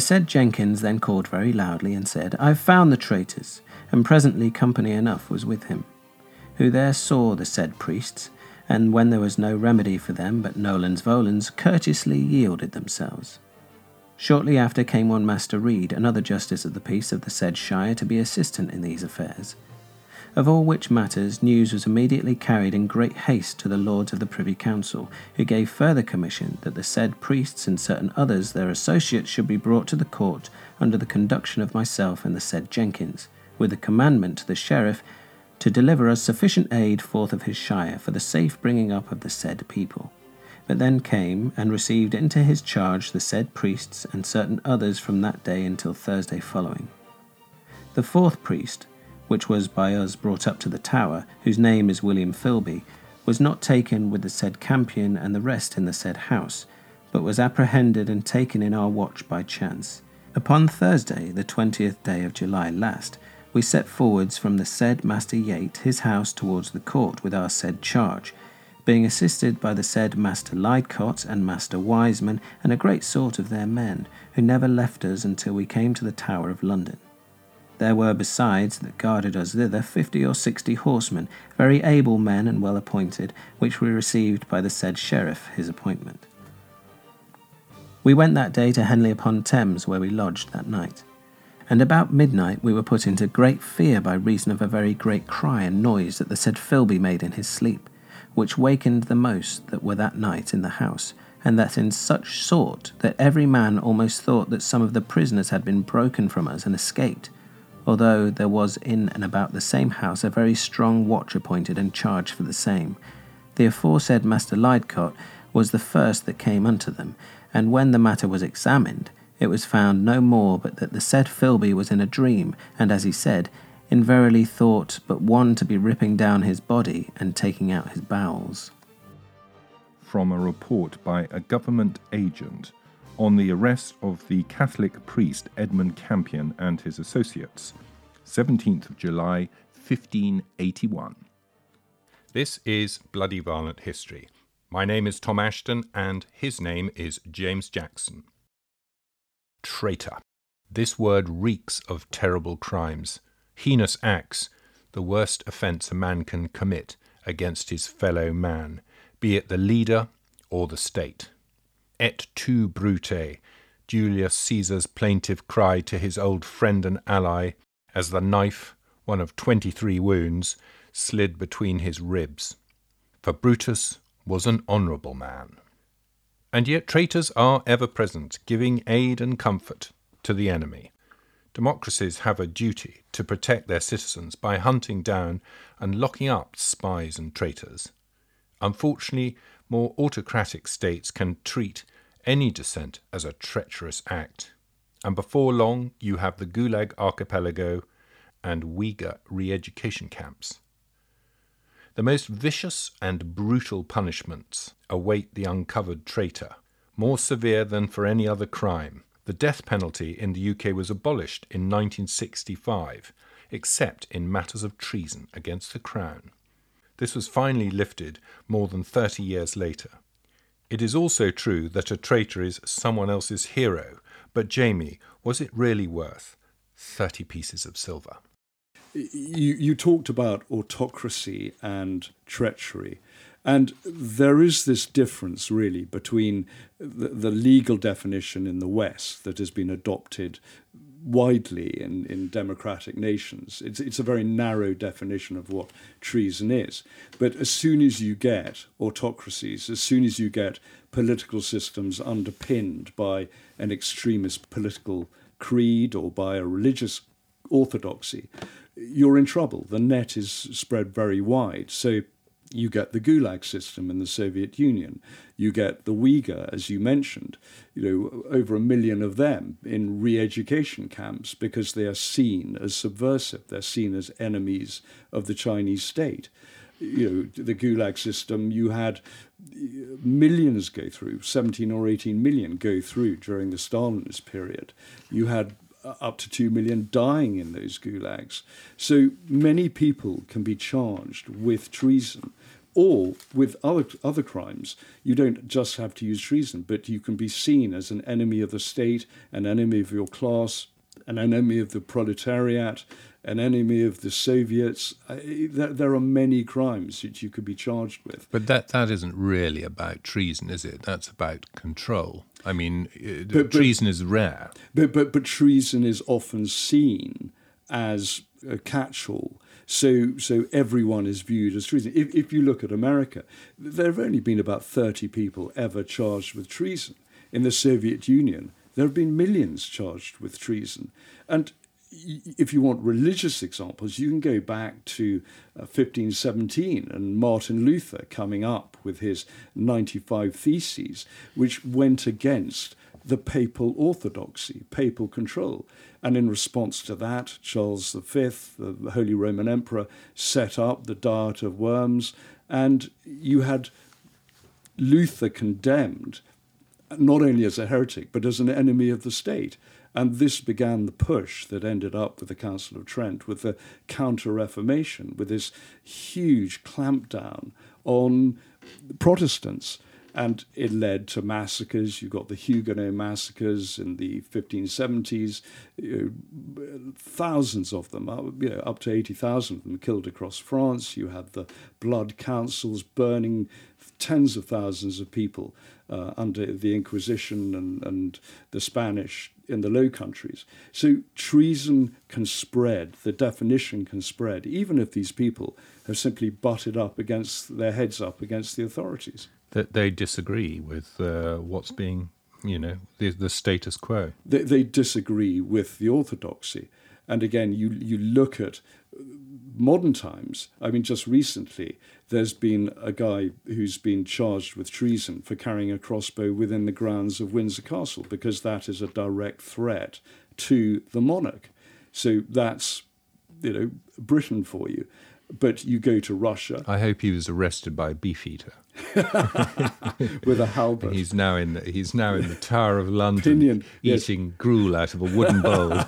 The said Jenkins then called very loudly and said, I have found the traitors, and presently company enough was with him, who there saw the said priests, and when there was no remedy for them but nolens volens, courteously yielded themselves. Shortly after came one Master Reed, another justice of the peace of the said shire, to be assistant in these affairs. Of all which matters news was immediately carried in great haste to the lords of the Privy Council, who gave further commission that the said priests and certain others their associates should be brought to the court under the conduction of myself and the said Jenkins, with a commandment to the sheriff to deliver us sufficient aid forth of his shire for the safe bringing up of the said people. But then came and received into his charge the said priests and certain others from that day until Thursday following. The fourth priest, which was by us brought up to the tower, whose name is William Philby, was not taken with the said Campion and the rest in the said house, but was apprehended and taken in our watch by chance. Upon Thursday, the twentieth day of July last, we set forwards from the said Master Yate his house towards the court with our said charge, being assisted by the said Master Lidcott and Master Wiseman and a great sort of their men, who never left us until we came to the Tower of London. There were besides that guarded us thither fifty or sixty horsemen, very able men and well appointed, which we received by the said sheriff his appointment. We went that day to Henley upon Thames, where we lodged that night. And about midnight we were put into great fear by reason of a very great cry and noise that the said Philby made in his sleep, which wakened the most that were that night in the house, and that in such sort that every man almost thought that some of the prisoners had been broken from us and escaped although there was in and about the same house a very strong watch appointed and charged for the same. The aforesaid Master Lidcott was the first that came unto them, and when the matter was examined, it was found no more but that the said Philby was in a dream, and as he said, in verily thought but one to be ripping down his body and taking out his bowels. From a report by a government agent on the arrest of the Catholic priest Edmund Campion and his associates, 17th of July, 1581. This is Bloody Violent History. My name is Tom Ashton, and his name is James Jackson. Traitor. This word reeks of terrible crimes, heinous acts, the worst offence a man can commit against his fellow man, be it the leader or the state. Et tu, Brute, Julius Caesar's plaintive cry to his old friend and ally, as the knife, one of twenty three wounds, slid between his ribs. For Brutus was an honourable man. And yet traitors are ever present, giving aid and comfort to the enemy. Democracies have a duty to protect their citizens by hunting down and locking up spies and traitors. Unfortunately, more autocratic states can treat any dissent as a treacherous act. And before long, you have the Gulag archipelago and Uyghur re education camps. The most vicious and brutal punishments await the uncovered traitor, more severe than for any other crime. The death penalty in the UK was abolished in 1965, except in matters of treason against the Crown. This was finally lifted more than 30 years later. It is also true that a traitor is someone else's hero, but Jamie, was it really worth 30 pieces of silver? You, you talked about autocracy and treachery. And there is this difference, really, between the, the, legal definition in the West that has been adopted widely in, in democratic nations. It's, it's a very narrow definition of what treason is. But as soon as you get autocracies, as soon as you get political systems underpinned by an extremist political creed or by a religious orthodoxy, you're in trouble. The net is spread very wide. So you get the Gulag system in the Soviet Union. You get the Uyghur, as you mentioned, you know, over a million of them in re-education camps because they are seen as subversive. They're seen as enemies of the Chinese state. You know, the Gulag system, you had millions go through, 17 or 18 million go through during the Stalinist period. You had up to 2 million dying in those gulags. So many people can be charged with treason or with other other crimes, you don't just have to use treason, but you can be seen as an enemy of the state, an enemy of your class, an enemy of the proletariat, an enemy of the Soviets. There are many crimes that you could be charged with. But that, that isn't really about treason, is it? That's about control. I mean, uh, but, treason but, is rare. But, but, but treason is often seen as a catch-all. So, so everyone is viewed as treason. If, if you look at America, there have only been about 30 people ever charged with treason. In the Soviet Union, there have been millions charged with treason. And if you want religious examples, you can go back to uh, 1517 and Martin Luther coming up with his 95 Theses, which went against the papal orthodoxy, papal control. And in response to that, Charles V, the Holy Roman Emperor, set up the Diet of Worms, and you had Luther condemned not only as a heretic, but as an enemy of the state. And this began the push that ended up with the Council of Trent, with the Counter Reformation, with this huge clampdown on Protestants. And it led to massacres. You've got the Huguenot massacres in the 1570s, you know, thousands of them, you know, up to 80,000 of them killed across France. You had the blood councils burning tens of thousands of people uh, under the Inquisition and, and the Spanish in the Low Countries. So treason can spread, the definition can spread, even if these people have simply butted up against their heads up against the authorities. That they disagree with uh, what's being, you know, the, the status quo. They, they disagree with the orthodoxy. And again, you, you look at modern times, I mean, just recently, there's been a guy who's been charged with treason for carrying a crossbow within the grounds of Windsor Castle because that is a direct threat to the monarch. So that's, you know, Britain for you. But you go to Russia. I hope he was arrested by a beefeater. with a halberd. He's now in the, he's now in the Tower of London, Pinion, eating yes. gruel out of a wooden bowl,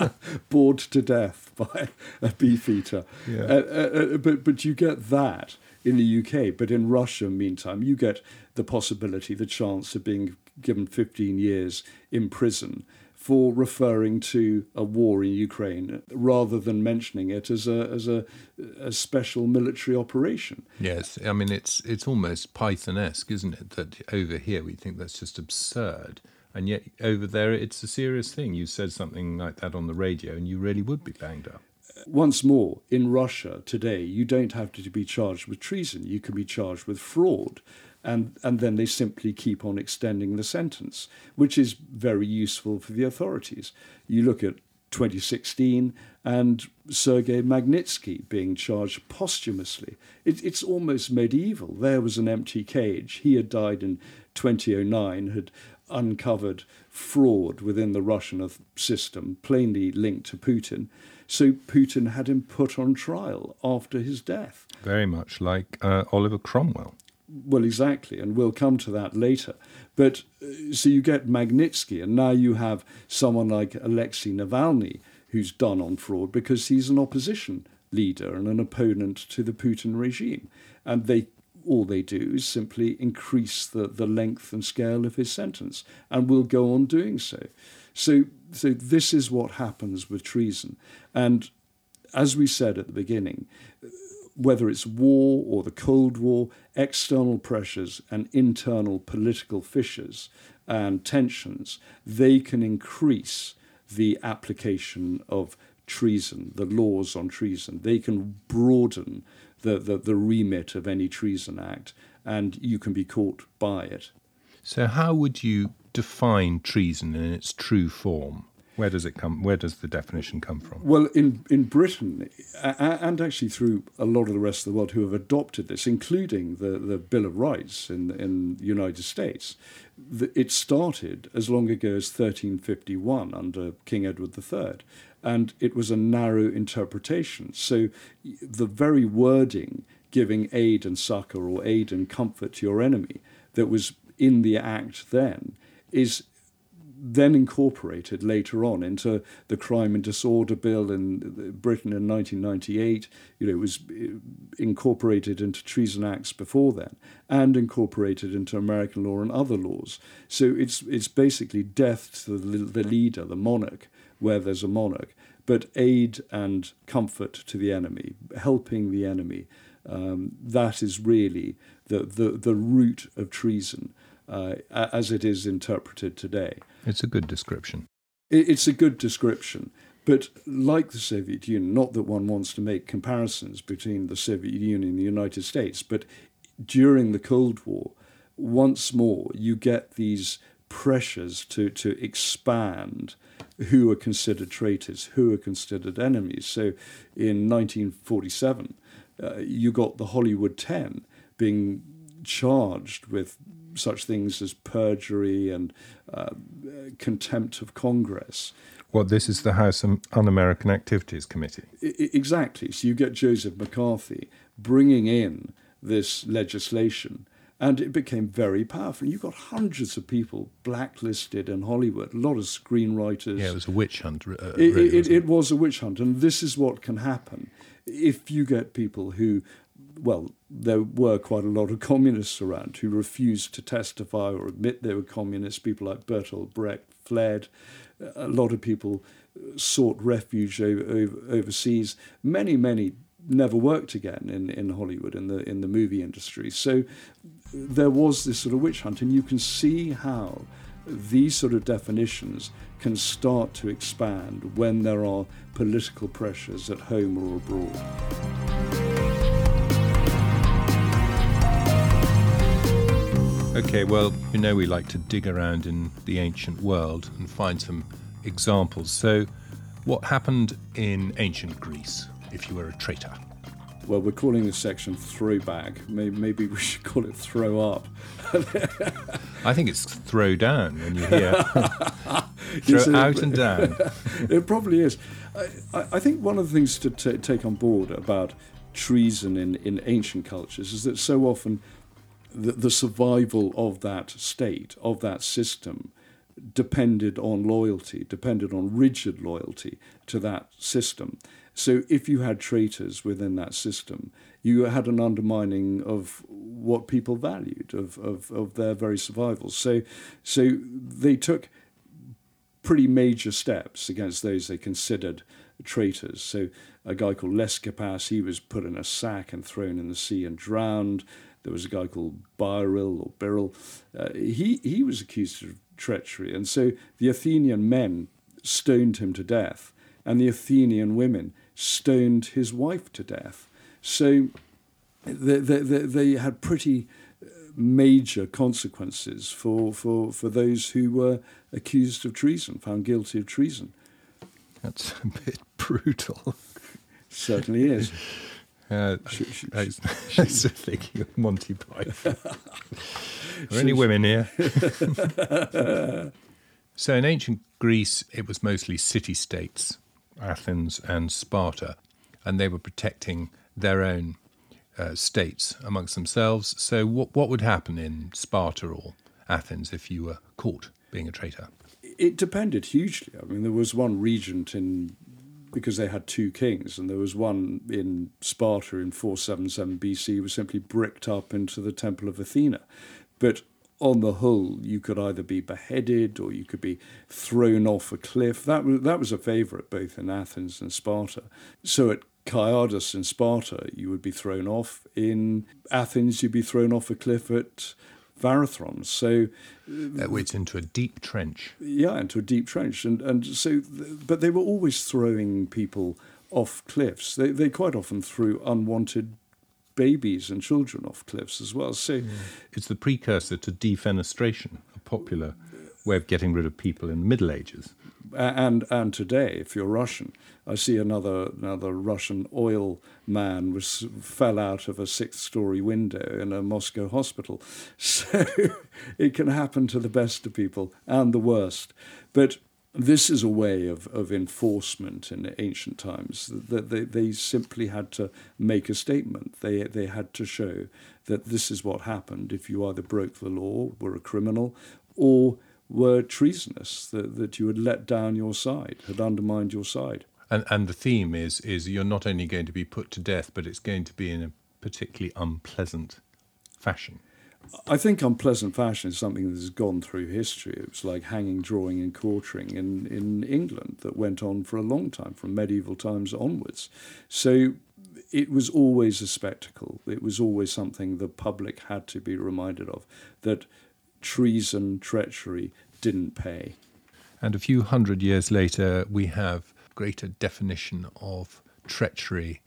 bored to death by a beefeater. Yeah. Uh, uh, uh, but but you get that in the UK, but in Russia, meantime, you get the possibility, the chance of being given 15 years in prison for referring to a war in Ukraine rather than mentioning it as a as a, a special military operation. Yes, I mean it's it's almost Python-esque, isn't it? That over here we think that's just absurd, and yet over there it's a serious thing. You said something like that on the radio, and you really would be banged up. Once more, in Russia today, you don't have to be charged with treason. You can be charged with fraud and, and then they simply keep on extending the sentence, which is very useful for the authorities. You look at 2016 and Sergei Magnitsky being charged posthumously. It, it's almost medieval. There was an empty cage. He had died in 2009, had uncovered fraud within the Russian system, plainly linked to Putin. So Putin had him put on trial after his death. Very much like uh, Oliver Cromwell. Well, exactly, and we'll come to that later. But uh, so you get Magnitsky, and now you have someone like Alexei Navalny who's done on fraud because he's an opposition leader and an opponent to the Putin regime. And they all they do is simply increase the, the length and scale of his sentence and will go on doing so. So so this is what happens with treason. And as we said at the beginning, whether it's war or the Cold War, external pressures and internal political fissures and tensions, they can increase the application of treason, the laws on treason. They can broaden the, the, the remit of any treason act, and you can be caught by it. So, how would you define treason in its true form? Where does it come? Where does the definition come from? Well, in in Britain, and actually through a lot of the rest of the world who have adopted this, including the, the Bill of Rights in in the United States, it started as long ago as 1351 under King Edward III, and it was a narrow interpretation. So, the very wording giving aid and succor or aid and comfort to your enemy that was in the act then is then incorporated later on into the Crime and Disorder Bill in Britain in 1998. You know, it was uh, incorporated into Treason Acts before then, and incorporated into American law and other laws. So it's it's basically death to the, the leader, the monarch, where there's a monarch, but aid and comfort to the enemy, helping the enemy. Um, that is really the, the, the root of treason uh, as it is interpreted today. It's a good description. It's a good description. But like the Soviet Union, not that one wants to make comparisons between the Soviet Union and the United States, but during the Cold War, once more you get these pressures to, to expand who are considered traitors, who are considered enemies. So in 1947, uh, you got the Hollywood 10 being charged with such things as perjury and uh, contempt of Congress. Well, this is the House Un American Activities Committee. I, exactly. So you get Joseph McCarthy bringing in this legislation, and it became very powerful. You got hundreds of people blacklisted in Hollywood, a lot of screenwriters. Yeah, it was a witch hunt. Uh, really, it, it, it was a witch hunt, and this is what can happen if you get people who well, there were quite a lot of communists around who refused to testify or admit they were communists. People like Bertolt Brecht fled. A lot of people sought refuge over, over, overseas. Many, many never worked again in, in Hollywood in the in the movie industry. So there was this sort of witch hunt, and you can see how these sort of definitions can start to expand when there are political pressures at home or abroad. Okay, well, you know we like to dig around in the ancient world and find some examples. So, what happened in ancient Greece if you were a traitor? Well, we're calling this section throwback. Maybe, maybe we should call it throw up. I think it's throw down when you hear throw out and down. it probably is. I, I, think one of the things to t- take on board about treason in, in ancient cultures is that so often the, the survival of that state, of that system, depended on loyalty, depended on rigid loyalty to that system. So if you had traitors within that system, you had an undermining of what people valued, of, of, of their very survival. So, so they took pretty major steps against those they considered traitors. So a guy called Leskepas, he was put in a sack and thrown in the sea and drowned. There was a guy called Biril or Beryl. Uh, he, he was accused of treachery. And so the Athenian men stoned him to death, and the Athenian women stoned his wife to death. So they, they, they had pretty uh, major consequences for, for, for those who were accused of treason, found guilty of treason. That's a bit brutal. Certainly is. Uh, sh- sh- I, sh- I was thinking of Monty Python. Are there any women here? so in ancient Greece, it was mostly city states, Athens and Sparta, and they were protecting their own uh, states amongst themselves. So what, what would happen in Sparta or Athens if you were caught being a traitor? It depended hugely. I mean, there was one regent in because they had two kings, and there was one in Sparta in 477 BC was simply bricked up into the Temple of Athena. But on the whole, you could either be beheaded or you could be thrown off a cliff. That was, that was a favourite both in Athens and Sparta. So at Kaiados in Sparta, you would be thrown off. In Athens, you'd be thrown off a cliff at Varathron. So uh, that went into a deep trench. Yeah, into a deep trench, and and so, but they were always throwing people off cliffs. They they quite often threw unwanted babies and children off cliffs as well. So yeah. it's the precursor to defenestration, a popular way of getting rid of people in the Middle Ages and and today, if you're Russian, I see another another Russian oil man was fell out of a sixth story window in a Moscow hospital. So it can happen to the best of people and the worst. But this is a way of, of enforcement in ancient times that they, they simply had to make a statement. They they had to show that this is what happened if you either broke the law, were a criminal, or were treasonous, that, that you had let down your side, had undermined your side. And, and the theme is, is you're not only going to be put to death, but it's going to be in a particularly unpleasant fashion. I think unpleasant fashion is something that has gone through history. It was like hanging, drawing, and quartering in, in England that went on for a long time, from medieval times onwards. So it was always a spectacle. It was always something the public had to be reminded of that treason, treachery didn't pay. And a few hundred years later, we have greater definition of treachery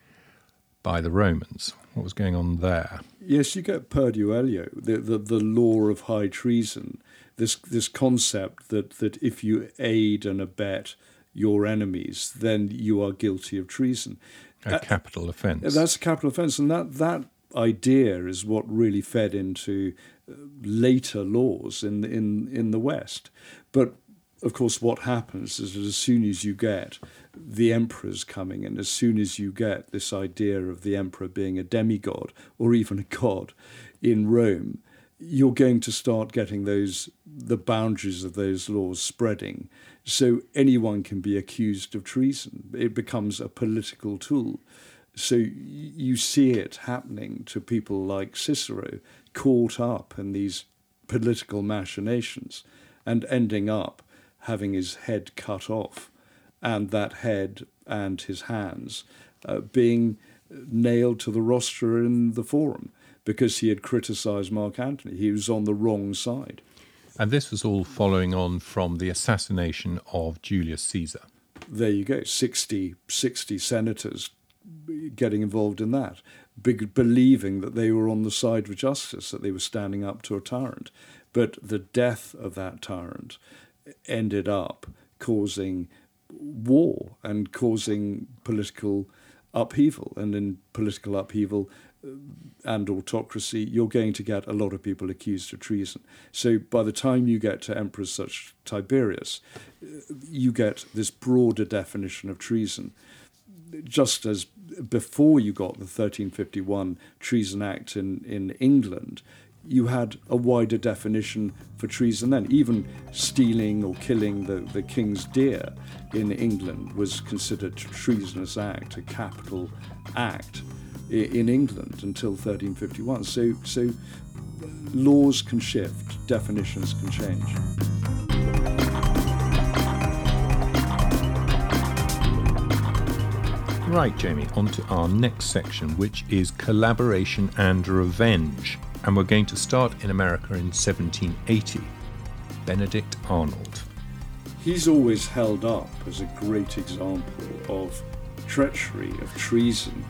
by the Romans. What was going on there? Yes, you get perduellio, the, the, the law of high treason, this, this concept that, that if you aid and abet your enemies, then you are guilty of treason. A uh, capital offence. That's a capital offence, and that, that idea is what really fed into uh, later laws in, in, in the West. But of course, what happens is that as soon as you get the emperors coming, and as soon as you get this idea of the emperor being a demigod or even a god in Rome, you're going to start getting those the boundaries of those laws spreading. So anyone can be accused of treason. It becomes a political tool. So you see it happening to people like Cicero, caught up in these political machinations and ending up having his head cut off, and that head and his hands uh, being nailed to the rostra in the forum because he had criticized Mark Antony. He was on the wrong side. And this was all following on from the assassination of Julius Caesar. There you go, 60, 60 senators getting involved in that, big, believing that they were on the side of justice, that they were standing up to a tyrant. But the death of that tyrant ended up causing war and causing political upheaval. And in political upheaval uh, and autocracy, you're going to get a lot of people accused of treason. So by the time you get to emperors such Tiberius, uh, you get this broader definition of treason. Just as before you got the 1351 Treason Act in, in England, you had a wider definition for treason then. Even stealing or killing the, the king's deer in England was considered a treasonous act, a capital act in England until 1351. So, so laws can shift, definitions can change. Right, Jamie, on to our next section, which is collaboration and revenge and we're going to start in America in 1780. Benedict Arnold. He's always held up as a great example of treachery, of treason,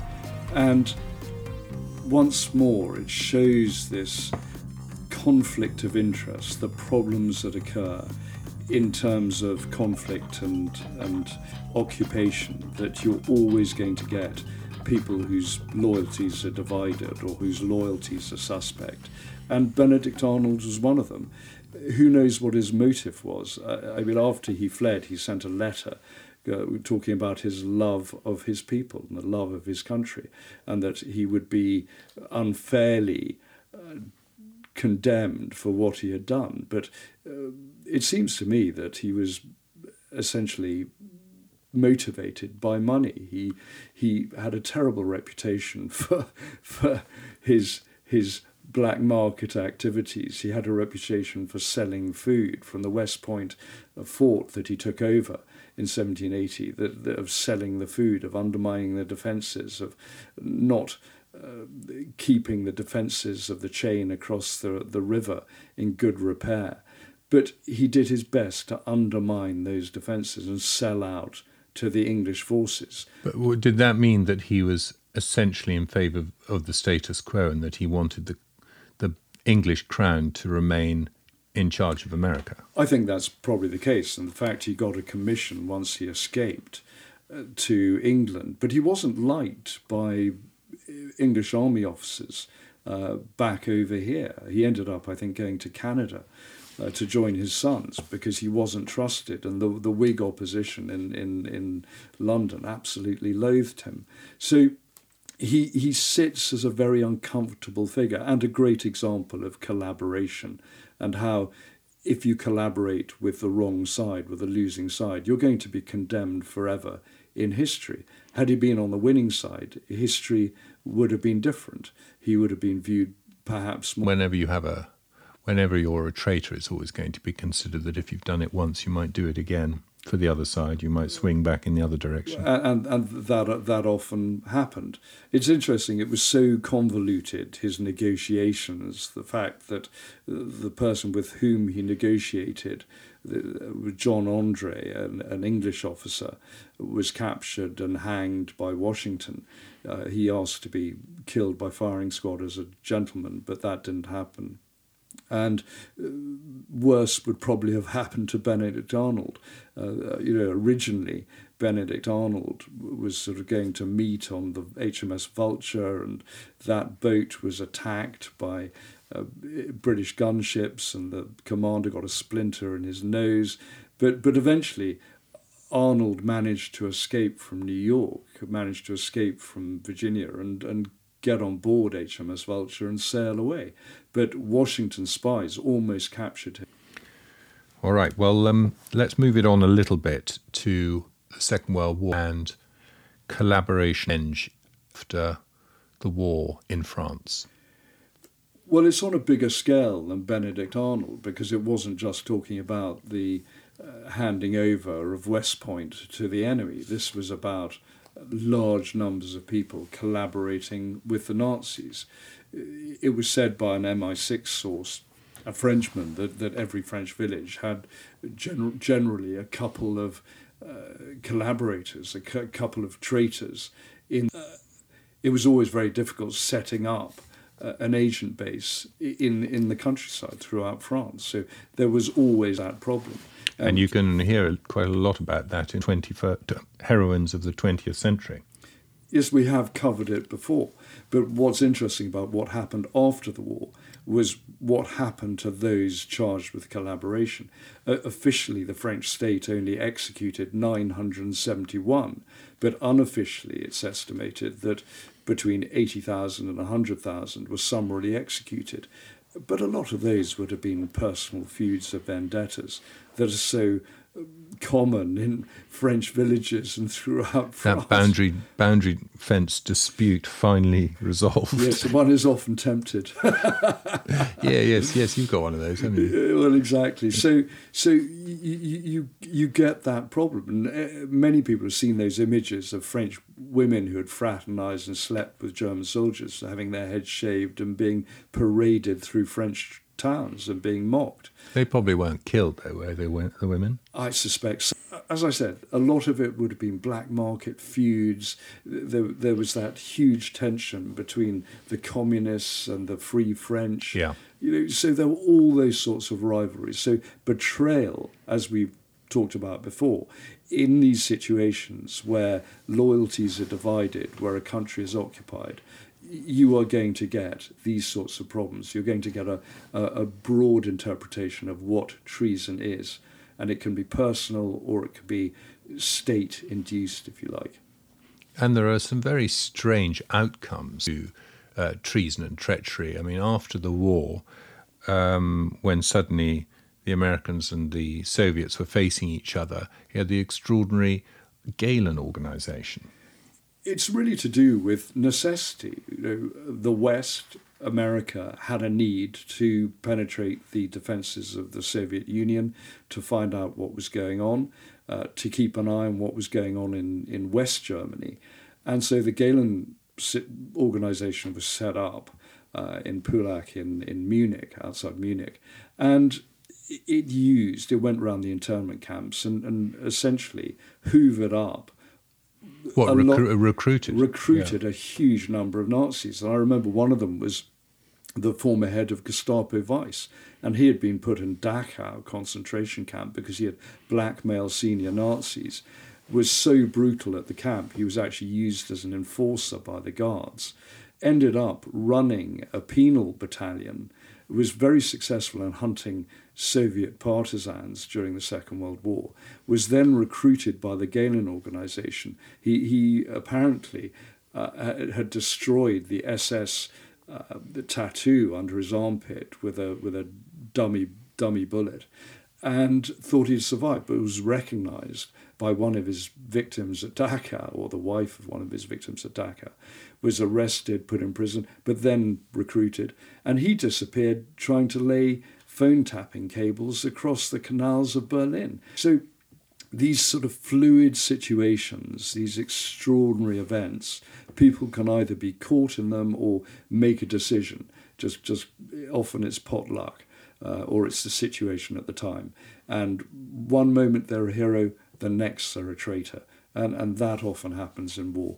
and once more it shows this conflict of interest, the problems that occur in terms of conflict and, and occupation, that you're always going to get people whose loyalties are divided or whose loyalties are suspect. And Benedict Arnold was one of them. Who knows what his motive was? I mean, after he fled, he sent a letter uh, talking about his love of his people and the love of his country, and that he would be unfairly uh, condemned for what he had done. But uh, it seems to me that he was essentially motivated by money. He he had a terrible reputation for for his his black market activities. He had a reputation for selling food from the West Point fort that he took over in 1780, that, that of selling the food, of undermining the defences, of not uh, keeping the defences of the chain across the, the river in good repair. But he did his best to undermine those defences and sell out to the English forces. But did that mean that he was essentially in favour of the status quo and that he wanted the the English crown to remain in charge of America? I think that's probably the case, and the fact he got a commission once he escaped uh, to England, but he wasn't liked by English army officers uh, back over here. He ended up, I think, going to Canada uh, to join his sons because he wasn't trusted, and the the Whig opposition in in in London absolutely loathed him. So. He, he sits as a very uncomfortable figure and a great example of collaboration and how if you collaborate with the wrong side, with the losing side, you're going to be condemned forever in history. Had he been on the winning side, history would have been different. He would have been viewed perhaps more. Whenever you have a, whenever you're a traitor, it's always going to be considered that if you've done it once, you might do it again for the other side. You might swing back in the other direction. And, and, and that, that often happened. It's interesting, it was so convoluted, his negotiations, the fact that the person with whom he negotiated, John Andre, an, an English officer, was captured and hanged by Washington. Uh, he asked to be killed by firing squad as a gentleman, but that didn't happen. And uh, worse would probably have happened to Benedict Arnold. Uh, you know, originally Benedict Arnold was sort of going to meet on the HMS Vulture, and that boat was attacked by uh, British gunships, and the commander got a splinter in his nose. But but eventually, Arnold managed to escape from New York, managed to escape from Virginia, and and get on board HMS Vulture and sail away. But Washington spies almost captured him. All right. Well, um, let's move it on a little bit to the Second World War and collaboration after the war in France. Well, it's on a bigger scale than Benedict Arnold because it wasn't just talking about the uh, handing over of West Point to the enemy. This was about large numbers of people collaborating with the Nazis. It was said by an MI6 source, a Frenchman, that, that every French village had gen- generally a couple of uh, collaborators, a cu- couple of traitors. In uh, it was always very difficult setting up uh, an agent base in in the countryside throughout France. So there was always that problem. Um, and you can hear quite a lot about that in 21st, heroines of the 20th century. Yes, we have covered it before. But what's interesting about what happened after the war was what happened to those charged with collaboration. Uh, officially, the French state only executed 971, but unofficially, it's estimated that between 80,000 and 100,000 were summarily executed. But a lot of those would have been personal feuds of vendettas that are so common in French villages and throughout France. That boundary boundary fence dispute finally resolved. Yes, one is often tempted. yeah, yes, yes, you've got one of those, haven't you? Well, exactly. So, so you you you get that problem, and uh, many people have seen those images of French women who had fraternised and slept with German soldiers, having their heads shaved and being paraded through French towns and being mocked. They probably weren't killed, though, were they, the women? I suspect so. As I said, a lot of it would have been black market feuds. There, there was that huge tension between the communists and the free French. Yeah. You know, so there were all those sorts of rivalries. So betrayal, as we've talked about before, in these situations where loyalties are divided, where a country is occupied, you are going to get these sorts of problems. You're going to get a, a, a, broad interpretation of what treason is, and it can be personal or it can be state induced, if you like. And there are some very strange outcomes to uh, treason and treachery. I mean, after the war, um, when suddenly the Americans and the Soviets were facing each other, you had the extraordinary Gehlen organization it's really to do with necessity. You know, the West, America, had a need to penetrate the defenses of the Soviet Union to find out what was going on, uh, to keep an eye on what was going on in, in West Germany. And so the Gehlen organization was set up uh, in Pullach in, in Munich, outside Munich. And it used, it went around the internment camps and, and essentially hoovered up what recru- lot, recruited recruited yeah. a huge number of Nazis. And I remember one of them was the former head of Gestapo Vice, and he had been put in Dachau concentration camp because he had blackmailed senior Nazis. Was so brutal at the camp, he was actually used as an enforcer by the guards. Ended up running a penal battalion. Was very successful in hunting Soviet partisans during the Second World War, was then recruited by the Gehlen organization. He, he apparently uh, had destroyed the SS uh, the tattoo under his armpit with a, with a dummy dummy bullet and thought he'd survived, but was recognized by one of his victims at Dachau, or the wife of one of his victims at Dachau, was arrested, put in prison, but then recruited, and he disappeared trying to lay phone tapping cables across the canals of Berlin. So these sort of fluid situations, these extraordinary events, people can either be caught in them or make a decision. Just, just often it's pot luck, uh, or it's the situation at the time. And one moment they're a hero, the next they're a traitor, and and that often happens in war.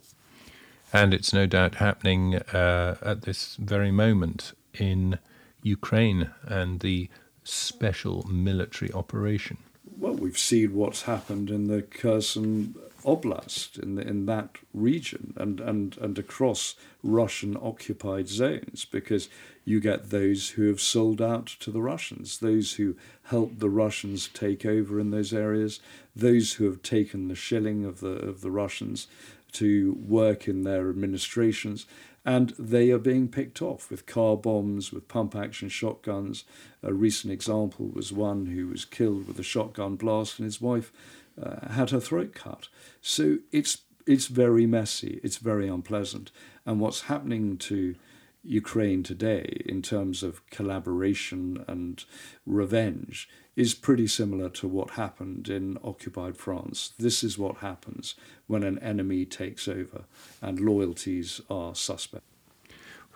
And it's no doubt happening uh, at this very moment in Ukraine and the special military operation. Well, we've seen what's happened in the Kherson Oblast, in, the, in that region, and, and, and across Russian occupied zones, because you get those who have sold out to the Russians, those who helped the Russians take over in those areas, those who have taken the shilling of the, of the Russians to work in their administrations, and they are being picked off with car bombs, with pump action shotguns. A recent example was one who was killed with a shotgun blast, and his wife uh, had her throat cut. So it's it's very messy, it's very unpleasant, and what's happening to Ukraine today in terms of collaboration and revenge is pretty similar to what happened in occupied France. This is what happens when an enemy takes over and loyalties are suspect.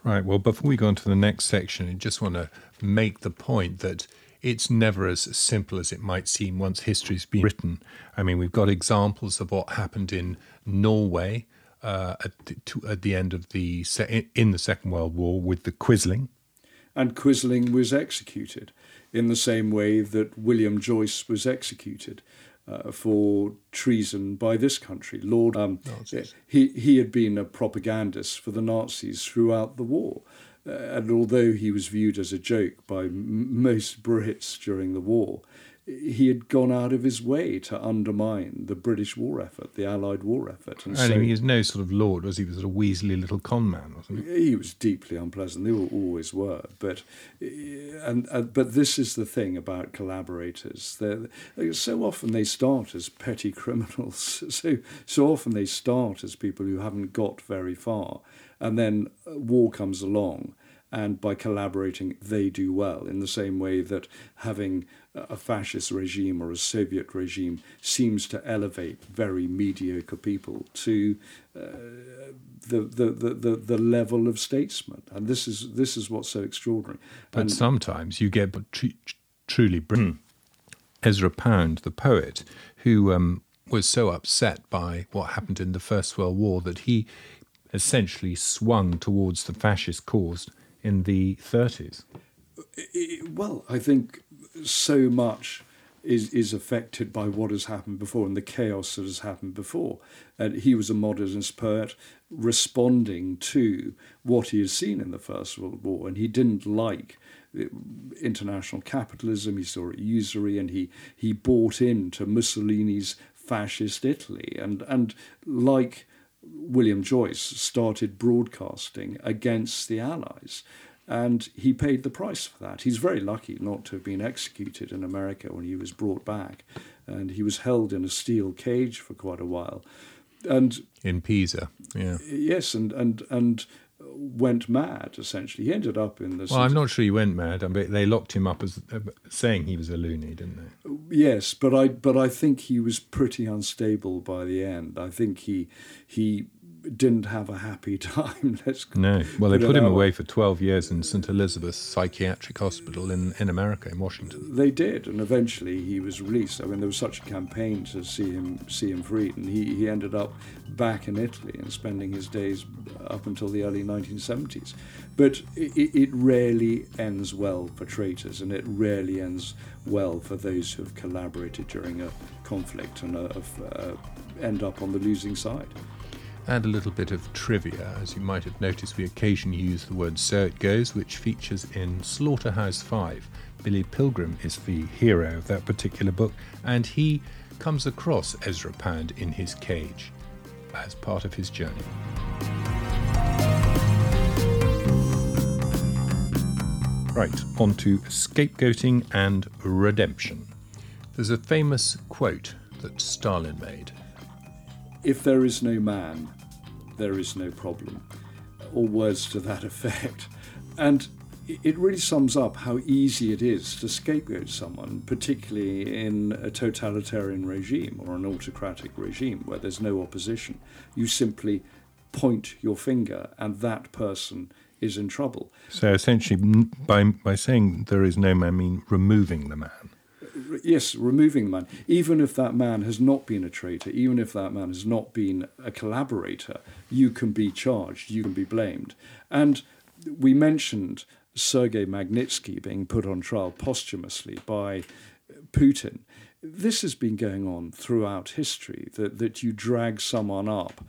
Right. Well, before we go on to the next section, I just want to make the point that it's never as simple as it might seem once history's been written. I mean, we've got examples of what happened in Norway uh, at, the, to, at the end of the in the Second World War with the Quisling, and Quisling was executed in the same way that William Joyce was executed uh, for treason by this country. Lord, um, he, he had been a propagandist for the Nazis throughout the war. Uh, and although he was viewed as a joke by m- most Brits during the war, he had gone out of his way to undermine the British war effort, the Allied war effort. And, and so, he was no sort of lord, was he? He was a weaselly little con man, wasn't he? He was deeply unpleasant. They always were. But eh, and, and but this is the thing about collaborators. They're, eh, so often they start as petty criminals. So so often they start as people who haven't got very far, and then eh, war comes along and by collaborating, they do well, in the same way that having a fascist regime or a Soviet regime seems to elevate very mediocre people to uh, the, the, the, the, level of statesman. And this is, this is what's so extraordinary. But and, sometimes you get tr- truly brilliant. Ezra Pound, the poet, who um, was so upset by what happened in the First World War that he essentially swung towards the fascist cause in the 30s? Well, I think so much is, is affected by what has happened before and the chaos that has happened before. And he was a modernist poet responding to what he had seen in the First World War, and he didn't like uh, international capitalism. He saw it usury, and he he bought into Mussolini's fascist Italy, and and like William Joyce started broadcasting against the Allies. And he paid the price for that. He's very lucky not to have been executed in America when he was brought back. And he was held in a steel cage for quite a while. And in Pisa, yeah. Yes, and, and, and went mad, essentially. He ended up in the. Well, I'm not sure he went mad. I mean, they locked him up as uh, saying he was a loony, didn't they? Yes, but I but I think he was pretty unstable by the end. I think he he didn't have a happy time. Let's no. Well, they put, him away for 12 years in St. Elizabeth's Psychiatric Hospital in, in America, in Washington. They did, and eventually he was released. I mean, there was such a campaign to see him see him freed, and he, he ended up back in Italy and spending his days up until the early 1970s. But it, it rarely ends well for traitors, and it rarely ends well for those who have collaborated during a conflict and uh, uh, end up on the losing side. And a little bit of trivia. As you might have noticed, we occasionally use the word So It Goes, which features in Slaughterhouse 5. Billy Pilgrim is the hero of that particular book, and he comes across Ezra Pound in his cage as part of his journey. Right, on to scapegoating and redemption. There's a famous quote that Stalin made. If there is no man, there is no problem, or words to that effect. And it really sums up how easy it is to scapegoat someone, particularly in a totalitarian regime or an autocratic regime where there's no opposition. You simply point your finger, and that person is in trouble. So essentially, by, by saying there is no man, I mean removing the man. Yes, removing the man. Even if that man has not been a traitor, even if that man has not been a collaborator, you can be charged, you can be blamed. And we mentioned Sergei Magnitsky being put on trial posthumously by Putin. This has been going on throughout history that, that you drag someone up,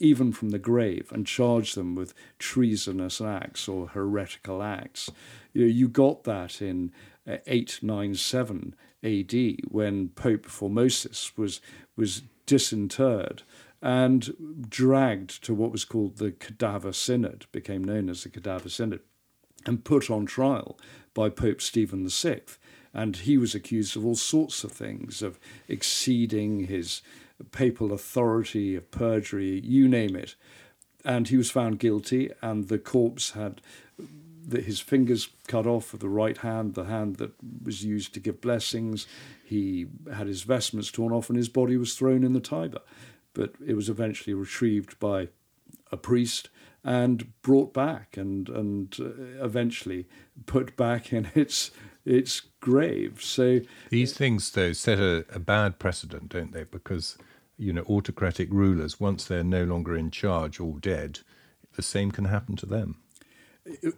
even from the grave, and charge them with treasonous acts or heretical acts. You, know, you got that in 897 AD when Pope Formosus was, was disinterred and dragged to what was called the Cadaver Synod, became known as the Cadaver Synod and put on trial by Pope Stephen VI. And he was accused of all sorts of things, of exceeding his papal authority, of perjury, you name it. And he was found guilty, and the corpse had the, his fingers cut off of the right hand, the hand that was used to give blessings. He had his vestments torn off, and his body was thrown in the Tiber. But it was eventually retrieved by a priest and brought back and and uh, eventually put back in its its grave. So these things though set a, a bad precedent, don't they? Because you know autocratic rulers, once they're no longer in charge or dead, the same can happen to them.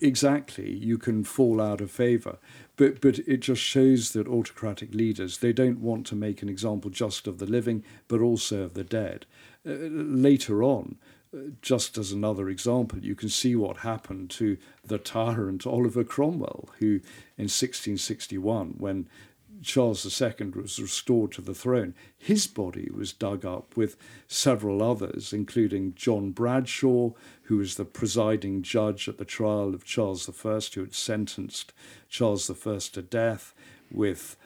Exactly, you can fall out of favour, but but it just shows that autocratic leaders they don't want to make an example just of the living, but also of the dead. Uh, later on, just as another example, you can see what happened to the tyrant Oliver Cromwell, who in 1661, when Charles II was restored to the throne, his body was dug up with several others, including John Bradshaw, who was the presiding judge at the trial of Charles I, who had sentenced Charles I to death, with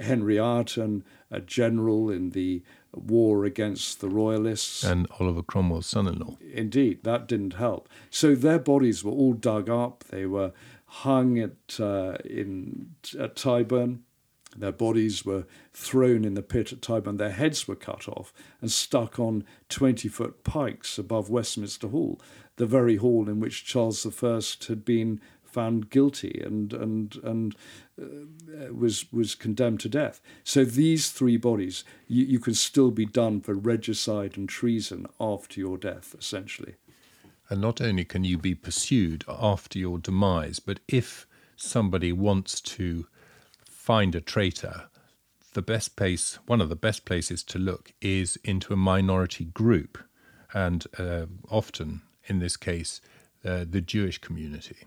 Henry Ireton, a general in the war against the royalists. And Oliver Cromwell's son in law. Indeed, that didn't help. So their bodies were all dug up. They were hung at, uh, in, at Tyburn. Their bodies were thrown in the pit at Tyburn. Their heads were cut off and stuck on 20 foot pikes above Westminster Hall, the very hall in which Charles I had been found guilty and and and uh, was was condemned to death. So these three bodies, you, you can still be done for regicide and treason after your death, essentially. And not only can you be pursued after your demise, but if somebody wants to find a traitor, the best place, one of the best places to look, is into a minority group, and uh, often in this case, uh, the Jewish community.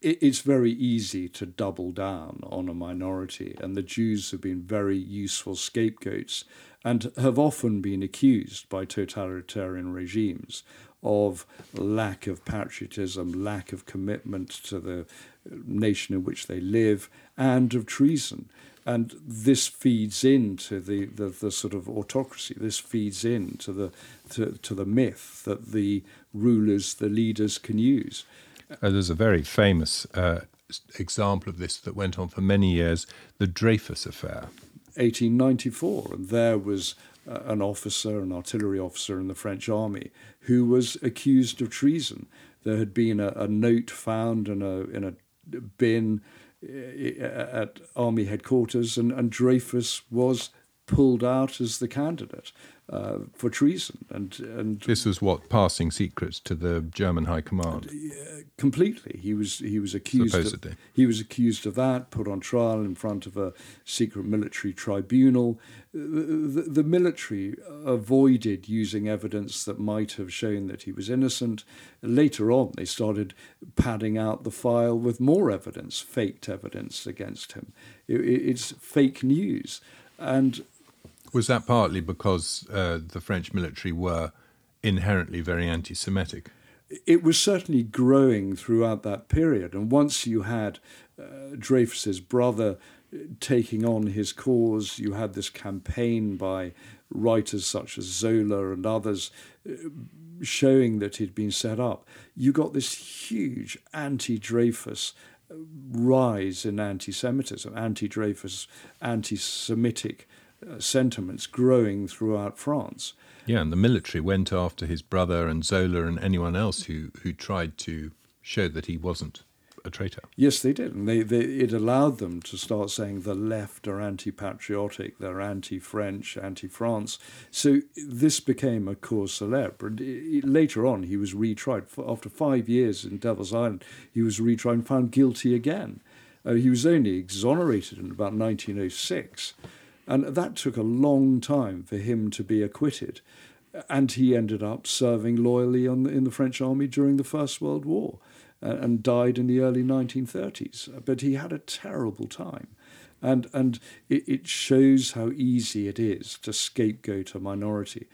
It's very easy to double down on a minority, and the Jews have been very useful scapegoats and have often been accused by totalitarian regimes of lack of patriotism, lack of commitment to the nation in which they live, and of treason. And this feeds into the, the, the sort of autocracy. This feeds into the to, to the myth that the rulers, the leaders, can use. Uh, there's a very famous uh, example of this that went on for many years the Dreyfus Affair. 1894, and there was uh, an officer, an artillery officer in the French army, who was accused of treason. There had been a, a note found in a, in a bin uh, at army headquarters, and, and Dreyfus was pulled out as the candidate uh, for treason. And, and this was what passing secrets to the German High Command. Uh, completely, he was he was accused. Supposedly. Of, he was accused of that, put on trial in front of a secret military tribunal. The, the, the military avoided using evidence that might have shown that he was innocent. Later on, they started padding out the file with more evidence, faked evidence against him. It, it's fake news. And was that partly because uh, the French military were inherently very anti Semitic? it was certainly growing throughout that period. And once you had uh, Dreyfus's brother taking on his cause, you had this campaign by writers such as Zola and others uh, showing that he'd been set up. You got this huge anti Dreyfus uh, rise in anti Semitism, anti Dreyfus, anti Semitic uh, sentiments growing throughout France. Yeah, and the military went after his brother and Zola and anyone else who, who tried to show that he wasn't a traitor. Yes, they did. And they, they, it allowed them to start saying the left are anti patriotic, they're anti French, anti France. So this became a cause celebre. And it, later on, he was retried. After five years in Devil's Island, he was retried and found guilty again. Uh, he was only exonerated in about 1906. And that took a long time for him to be acquitted. And he ended up serving loyally the, in the French army during the First World War uh, and died in the early 1930s. But he had a terrible time. And, and it, it shows how easy it is to scapegoat a minority.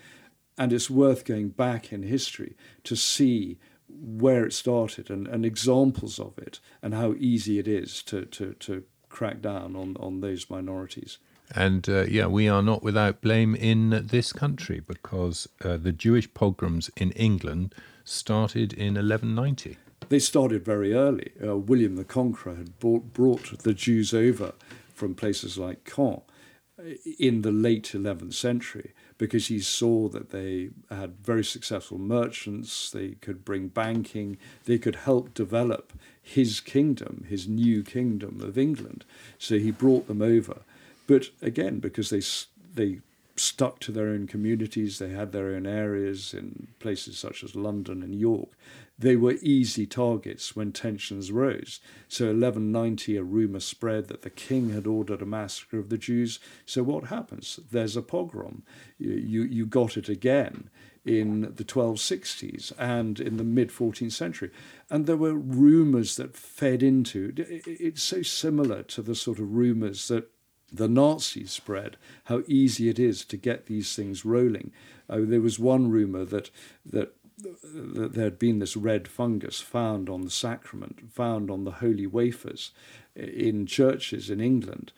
And it's worth going back in history to see where it started and, and examples of it and how easy it is to, to, to crack down on, on those minorities. And uh, yeah, we are not without blame in this country because uh, the Jewish pogroms in England started in 1190. They started very early. Uh, William the Conqueror had brought, brought the Jews over from places like Caen uh, in the late 11th century because he saw that they had very successful merchants, they could bring banking, they could help develop his kingdom, his new kingdom of England. So he brought them over. But again, because they they stuck to their own communities, they had their own areas in places such as London and York. They were easy targets when tensions rose. So 1190, a rumour spread that the king had ordered a massacre of the Jews. So what happens? There's a pogrom. You, you, you got it again in the 1260s and in the mid 14th century. And there were rumours that fed into it's so similar to the sort of rumours that the Nazis spread, how easy it is to get these things rolling. Uh, there was one rumor that, that that there had been this red fungus found on the sacrament, found on the holy wafers in churches in England.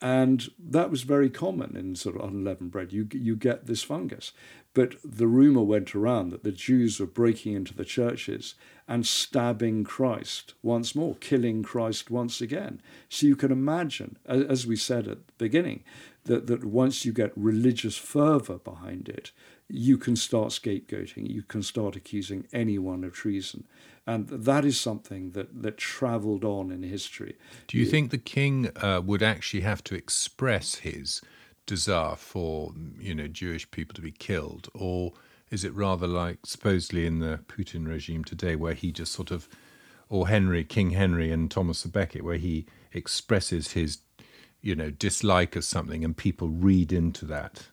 And that was very common in sort of unleavened bread. You, you get this fungus. But the rumor went around that the Jews were breaking into the churches and stabbing Christ once more, killing Christ once again. So you can imagine, as we said at the beginning, that, that once you get religious fervor behind it, you can start scapegoating, you can start accusing anyone of treason. And that is something that, that traveled on in history. Do you think the king uh, would actually have to express his desire for you know Jewish people to be killed, or is it rather like supposedly in the Putin regime today, where he just sort of, or Henry, King Henry, and Thomas Becket, where he expresses his you know dislike of something, and people read into that?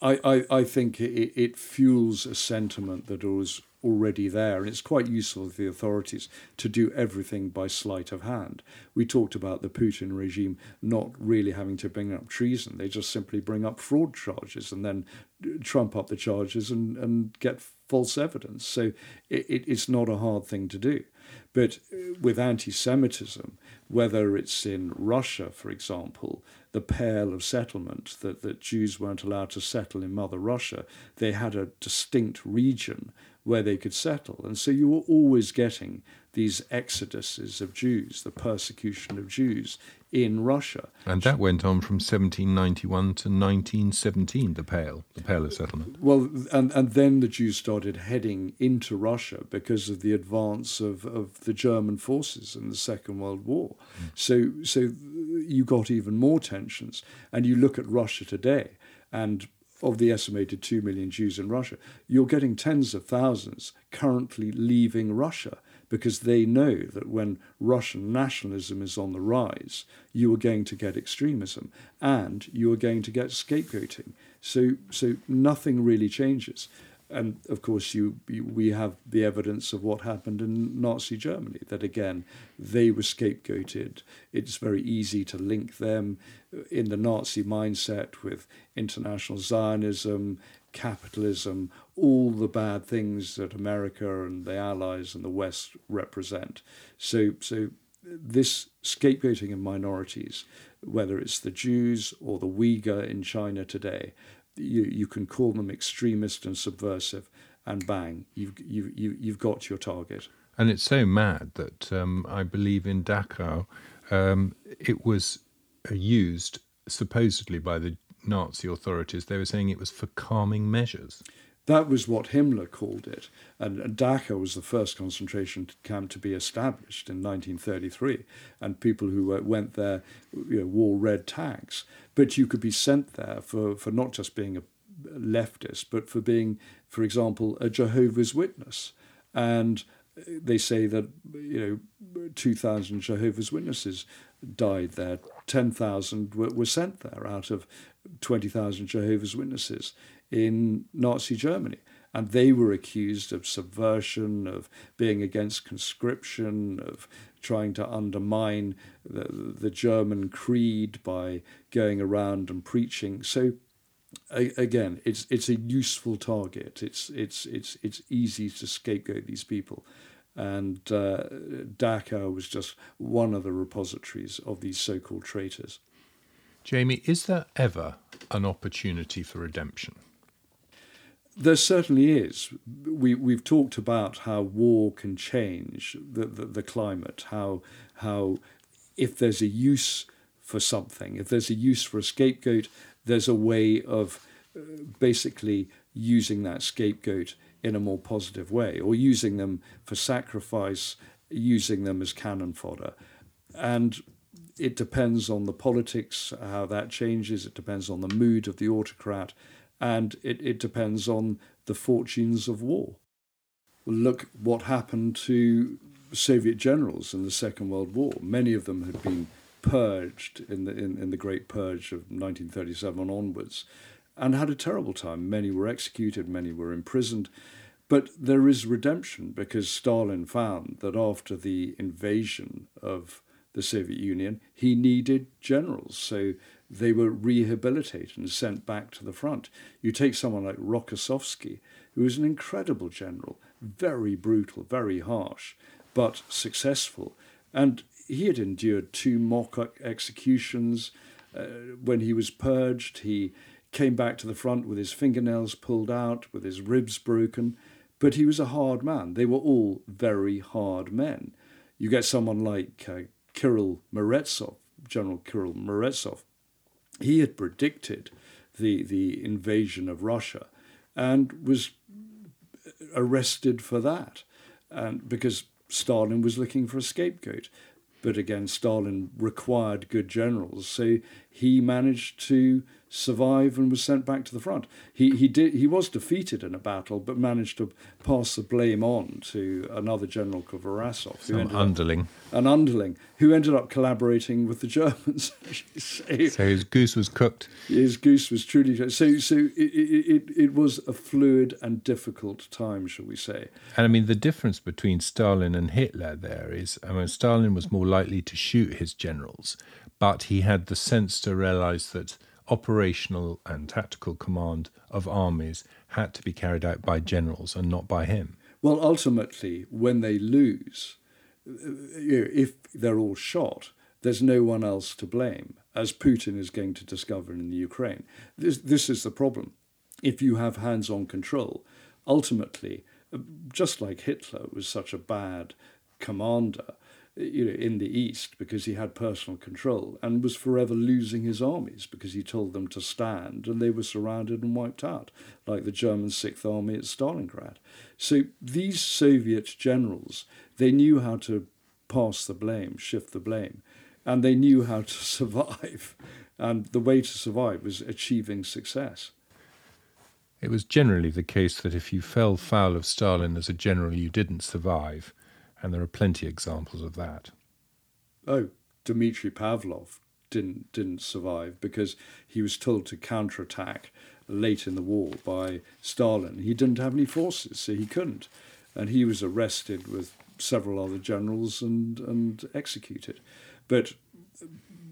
I, I, I think it, it fuels a sentiment that was already there. And it's quite useful for the authorities to do everything by sleight of hand. We talked about the Putin regime not really having to bring up treason, they just simply bring up fraud charges and then trump up the charges and, and get false evidence. So it, it, it's not a hard thing to do. But uh, with anti Semitism, whether it's in Russia, for example, the Pale of settlement, that, that Jews weren't allowed to settle in Mother Russia, they had a distinct region where they could settle. And so you were always getting these exoduses of Jews, the persecution of Jews in Russia. And that went on from 1791 to 1917, the Pale, the Pale of Settlement. Well, and, and then the Jews started heading into Russia because of the advance of, of the German forces in the Second World War. Mm. So, so you got even more tensions. And you look at Russia today, and of the estimated 2 million Jews in Russia, you're getting tens of thousands currently leaving Russia because they know that when Russian nationalism is on the rise, you are going to get extremism and you are going to get scapegoating. So, so nothing really changes and of course, you, you, we have the evidence of what happened in Nazi Germany. That again, they were scapegoated. It's very easy to link them in the Nazi mindset with international Zionism, capitalism, all the bad things that America and the Allies and the West represent. So, so this scapegoating of minorities, whether it's the Jews or the Uyghur in China today, you, you can call them extremist and subversive, and bang, you've, you, you, you've got your target. And it's so mad that um, I believe in Dachau, um, it was uh, used supposedly by the Nazi authorities. They were saying it was for calming measures. That was what Himmler called it. And Dachau was the first concentration camp to be established in 1933. And people who went there you know, wore red tags. But you could be sent there for, for not just being a leftist, but for being, for example, a Jehovah's Witness. And uh, they say that you know 2,000 Jehovah's Witnesses died there. 10,000 were, were sent there out of 20,000 Jehovah's Witnesses in Nazi Germany. And they were accused of subversion, of being against conscription, of trying to undermine the, the German creed by going around and preaching. So again, it's it's a useful target. It's it's it's it's easy to scapegoat these people, and uh, Dachau was just one of the repositories of these so-called traitors. Jamie, is there ever an opportunity for redemption? There certainly is. We we've talked about how war can change the, the, the climate. How how if there's a use for something, if there's a use for a scapegoat, there's a way of uh, basically using that scapegoat in a more positive way, or using them for sacrifice, using them as cannon fodder. And it depends on the politics, how that changes. It depends on the mood of the autocrat, and it, it depends on the fortunes of war. Look what happened to Soviet generals in the Second World War. Many of them had been purged in the in, in the Great Purge of 1937 onwards, and had a terrible time. Many were executed, many were imprisoned. But there is redemption because Stalin found that after the invasion of the Soviet Union, he needed generals. So they were rehabilitated and sent back to the front. You take someone like Rokossovsky, who was an incredible general, very brutal, very harsh, but successful. And he had endured two mock executions. Uh, when he was purged, he came back to the front with his fingernails pulled out, with his ribs broken. But he was a hard man. They were all very hard men. You get someone like uh, Kirill Meretskov, General Kirill Meretskov. He had predicted the, the invasion of Russia and was arrested for that. And because Stalin was looking for a scapegoat. But again, Stalin required good generals, so he managed to survive and was sent back to the front. He he did he was defeated in a battle, but managed to pass the blame on to another general called Vlasov, Some underling, up, an underling who ended up collaborating with the Germans. so, so, his goose was cooked. His goose was truly. So so it, it it was a fluid and difficult time, shall we say? And I mean the difference between Stalin and Hitler there is, I mean, Stalin was more likely to shoot his generals, but he had the sense to realize that operational and tactical command of armies had to be carried out by generals and not by him. Well, ultimately, when they lose, uh, if they're all shot, there's no one else to blame, as Putin is going to discover in the Ukraine. This, this is the problem. If you have hands on control, ultimately, uh, just like Hitler was such a bad commander, you know, in the east because he had personal control and was forever losing his armies because he told them to stand and they were surrounded and wiped out, like the German Sixth Army at Stalingrad. So these Soviet generals, they knew how to pass the blame, shift the blame, and they knew how to survive. And the way to survive was achieving success. It was generally the case that if you fell foul of Stalin as a general, you didn't survive and there are plenty of examples of that. Oh, Dmitry Pavlov didn't didn't survive because he was told to counterattack late in the war by Stalin. He didn't have any forces, so he couldn't, and he was arrested with several other generals and and executed. But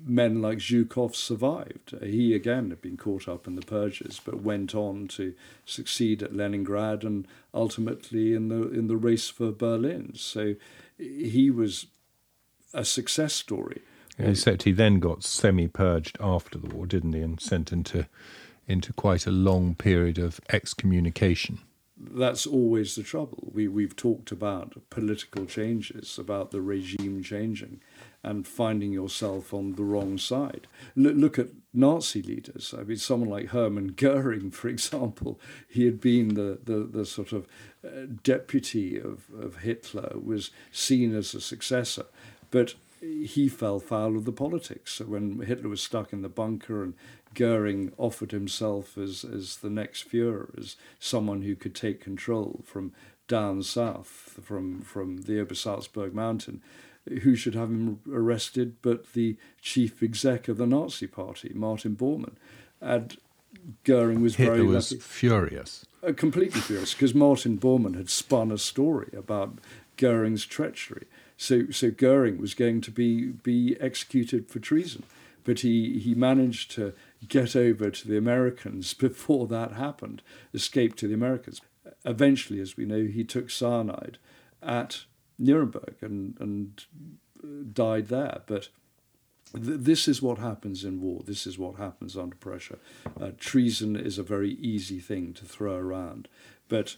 men like Zhukov survived. He again had been caught up in the purges, but went on to succeed at Leningrad and ultimately in the in the race for Berlin. So he was a success story. Except he then got semi-purged after the war, didn't he, and sent into into quite a long period of excommunication. That's always the trouble. We we've talked about political changes, about the regime changing, and finding yourself on the wrong side. Look, look at Nazi leaders. I mean, someone like Hermann Goering, for example, he had been the, the, the sort of uh, deputy of, of Hitler, was seen as a successor. But he fell foul of the politics. So when Hitler was stuck in the bunker and Goering offered himself as, as the next Fuhrer, as someone who could take control from down south, from, from the Obersalzberg mountain, who should have him arrested but the chief exec of the Nazi party, Martin Bormann. And Goering was Hitler very was lucky. furious. Uh, completely furious because Martin Bormann had spun a story about Goering's treachery. So, so Goering was going to be, be executed for treason. But he, he managed to get over to the Americans before that happened, escaped to the Americans. Eventually, as we know, he took cyanide at Nuremberg and, and died there. But th- this is what happens in war. This is what happens under pressure. Uh, treason is a very easy thing to throw around. But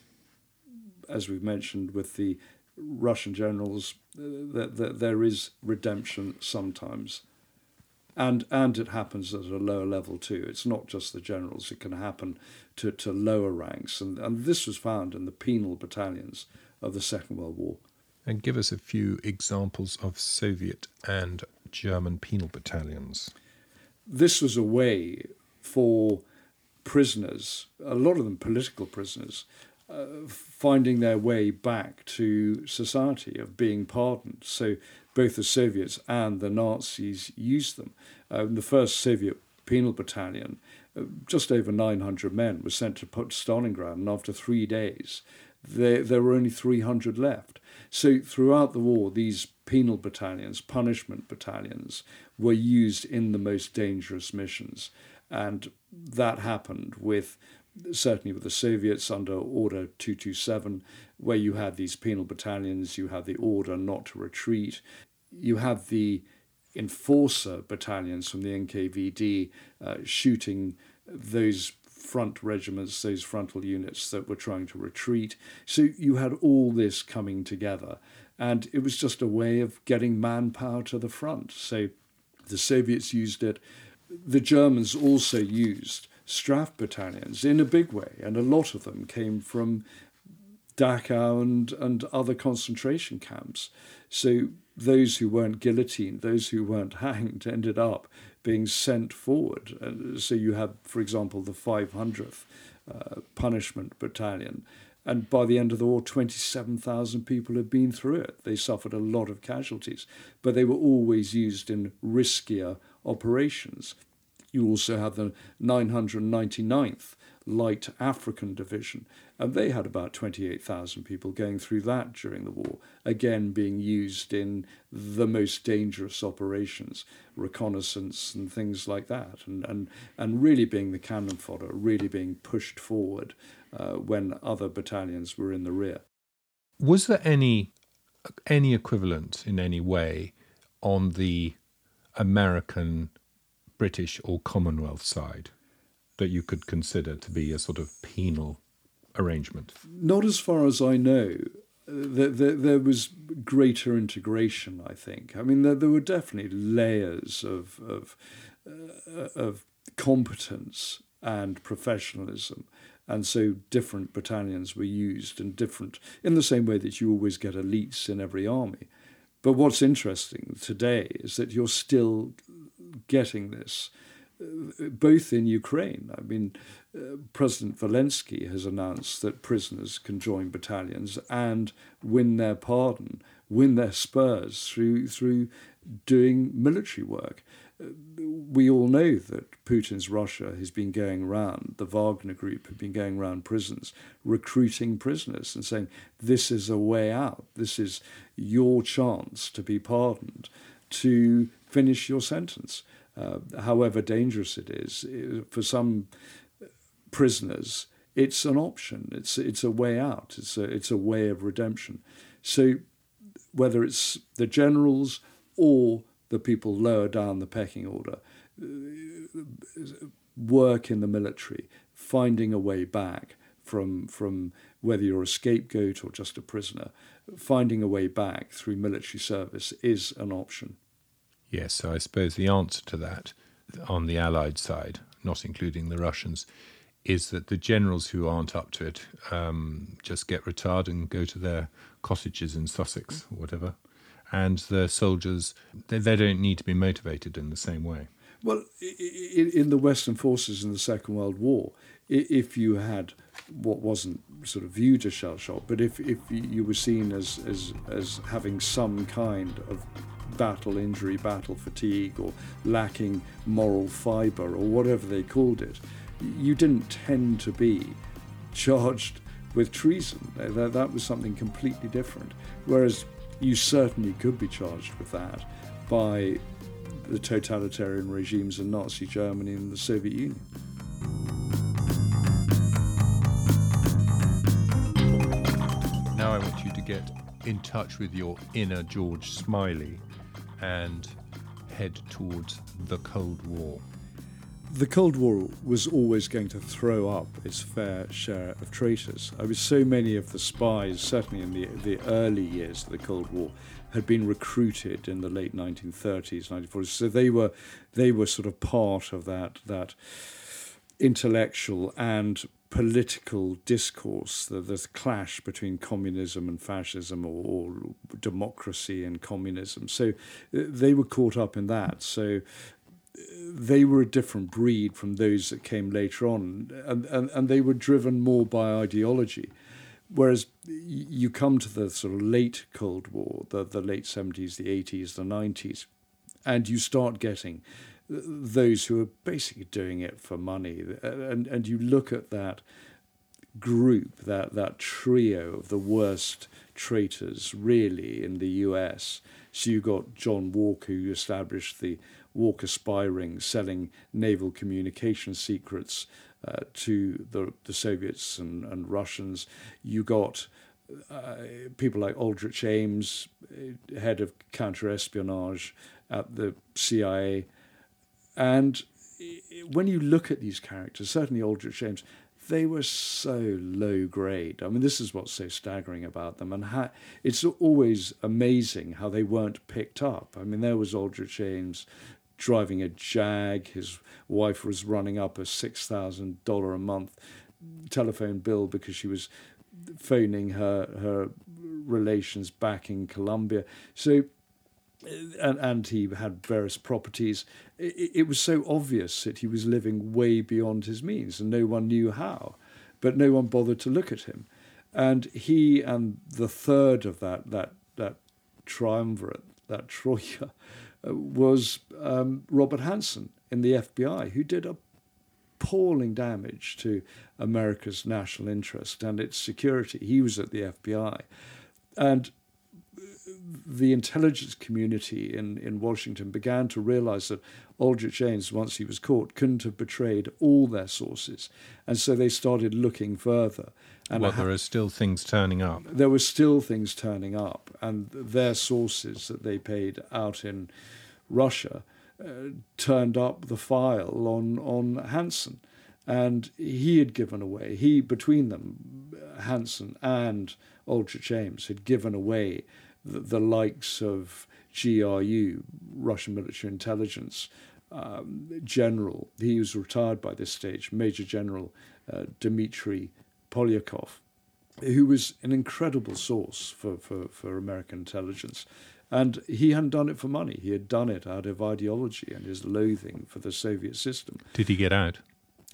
as we've mentioned with the Russian generals, uh, that, that there is redemption sometimes. And, and it happens at a lower level too. It's not just the generals, it can happen to, to lower ranks. And, and this was found in the penal battalions of the Second World War. And give us a few examples of Soviet and German penal battalions. This was a way for prisoners, a lot of them political prisoners, uh, finding their way back to society, of being pardoned. So both the Soviets and the Nazis used them. Uh, the first Soviet penal battalion, uh, just over 900 men, was sent to Stalingrad, and after three days, there, there were only 300 left. So throughout the war, these penal battalions, punishment battalions, were used in the most dangerous missions. And that happened with certainly with the Soviets under Order 227, where you had these penal battalions, you had the order not to retreat, you had the enforcer battalions from the NKVD uh, shooting those front regiments, those frontal units that were trying to retreat. So you had all this coming together, and it was just a way of getting manpower to the front. So the Soviets used it. The Germans also used Straf battalions in a big way, and a lot of them came from Dachau and, and other concentration camps. So those who weren't guillotined, those who weren't hanged, ended up being sent forward. Uh, so you have, for example, the 500th uh, Punishment Battalion. And by the end of the war, 27,000 people had been through it. They suffered a lot of casualties, but they were always used in riskier operations. You also have the 999th Light African Division, and they had about 28,000 people going through that during the war, again being used in the most dangerous operations, reconnaissance and things like that, and, and, and really being the cannon fodder, really being pushed forward uh, when other battalions were in the rear. Was there any any equivalent in any way on the American, British, or Commonwealth side that you could consider to be a sort of penal arrangement? Not as far as I know. There, there, there was greater integration, I think. I mean, there, there were definitely layers of, of, uh, of competence and professionalism. And so different battalions were used and different, in the same way that you always get elites in every army. But what's interesting today is that you're still getting this both in Ukraine. I mean, uh, President Zelensky has announced that prisoners can join battalions and win their pardon, win their spurs through through doing military work. Uh, we all know that Putin's Russia has been going around, the Wagner group have been going around prisons, recruiting prisoners and saying, this is a way out. This is your chance to be pardoned, to finish your sentence. Uh, however dangerous it is, for some prisoners, it's an option. It's it's a way out. It's a it's a way of redemption. So whether it's the generals or the people lower down the pecking order, work in the military, finding a way back from from whether you're a scapegoat or just a prisoner, finding a way back through military service is an option. Yes, so I suppose the answer to that on the Allied side, not including the Russians, is that the generals who aren't up to it um, just get retired and go to their cottages in Sussex or whatever. And the soldiers, they, they don't need to be motivated in the same way. Well, in the Western forces in the Second World War, if you had what wasn't sort of viewed as shell shock, but if, if you were seen as, as, as having some kind of battle injury, battle fatigue, or lacking moral fibre, or whatever they called it, you didn't tend to be charged with treason. That, that was something completely different. Whereas you certainly could be charged with that by the totalitarian regimes of Nazi Germany and the Soviet Union. Now I want you to get in touch with your inner George Smiley and head towards the Cold War. The Cold War was always going to throw up its fair share of traitors. I mean, so many of the spies, certainly in the, the early years of the Cold War, had been recruited in the late 1930s, 1940s. So they were, they were sort of part of that, that intellectual and political discourse, the, the clash between communism and fascism or, or, democracy and communism. So uh, they were caught up in that. So uh, they were a different breed from those that came later on, and, and, and they were driven more by ideology. Whereas you come to the sort of late Cold War, the, the late 70s, the 80s, the 90s, and you start getting those who are basically doing it for money. And, and you look at that group, that, that trio of the worst traitors, really, in the US. So you got John Walker, who established the Walker spy ring, selling naval communication secrets uh, to the, the Soviets and, and Russians. You got uh, people like Aldrich Ames, uh, head of counterespionage at the CIA, and when you look at these characters, certainly Aldrich Ames, they were so low grade. I mean, this is what's so staggering about them, and how, it's always amazing how they weren't picked up. I mean, there was Aldrich Ames driving a Jag. His wife was running up a six thousand dollar a month telephone bill because she was phoning her her relations back in Colombia. So and, and he had various properties. It, it, was so obvious that he was living way beyond his means, and no one knew how. But no one bothered to look at him. And he and the third of that that that triumvirate, that troika, uh, was um, Robert Hanssen in the FBI, who did appalling damage to America's national interest and its security. He was at the FBI, and the intelligence community in, in Washington began to realize that Aldrich Ames, once he was caught, couldn't have betrayed all their sources. And so they started looking further. And well, there are still things turning up. There were still things turning up. And their sources that they paid out in Russia uh, turned up the file on, on Hanssen. And he had given away, he, between them, Hanssen and Aldrich Ames, had given away the, the likes of GRU, Russian military intelligence um, general. He was retired by this stage, Major General uh, Dmitry Polyakov, who was an incredible source for, for, for American intelligence. And he hadn't done it for money. He had done it out of ideology and his loathing for the Soviet system. Did he get out?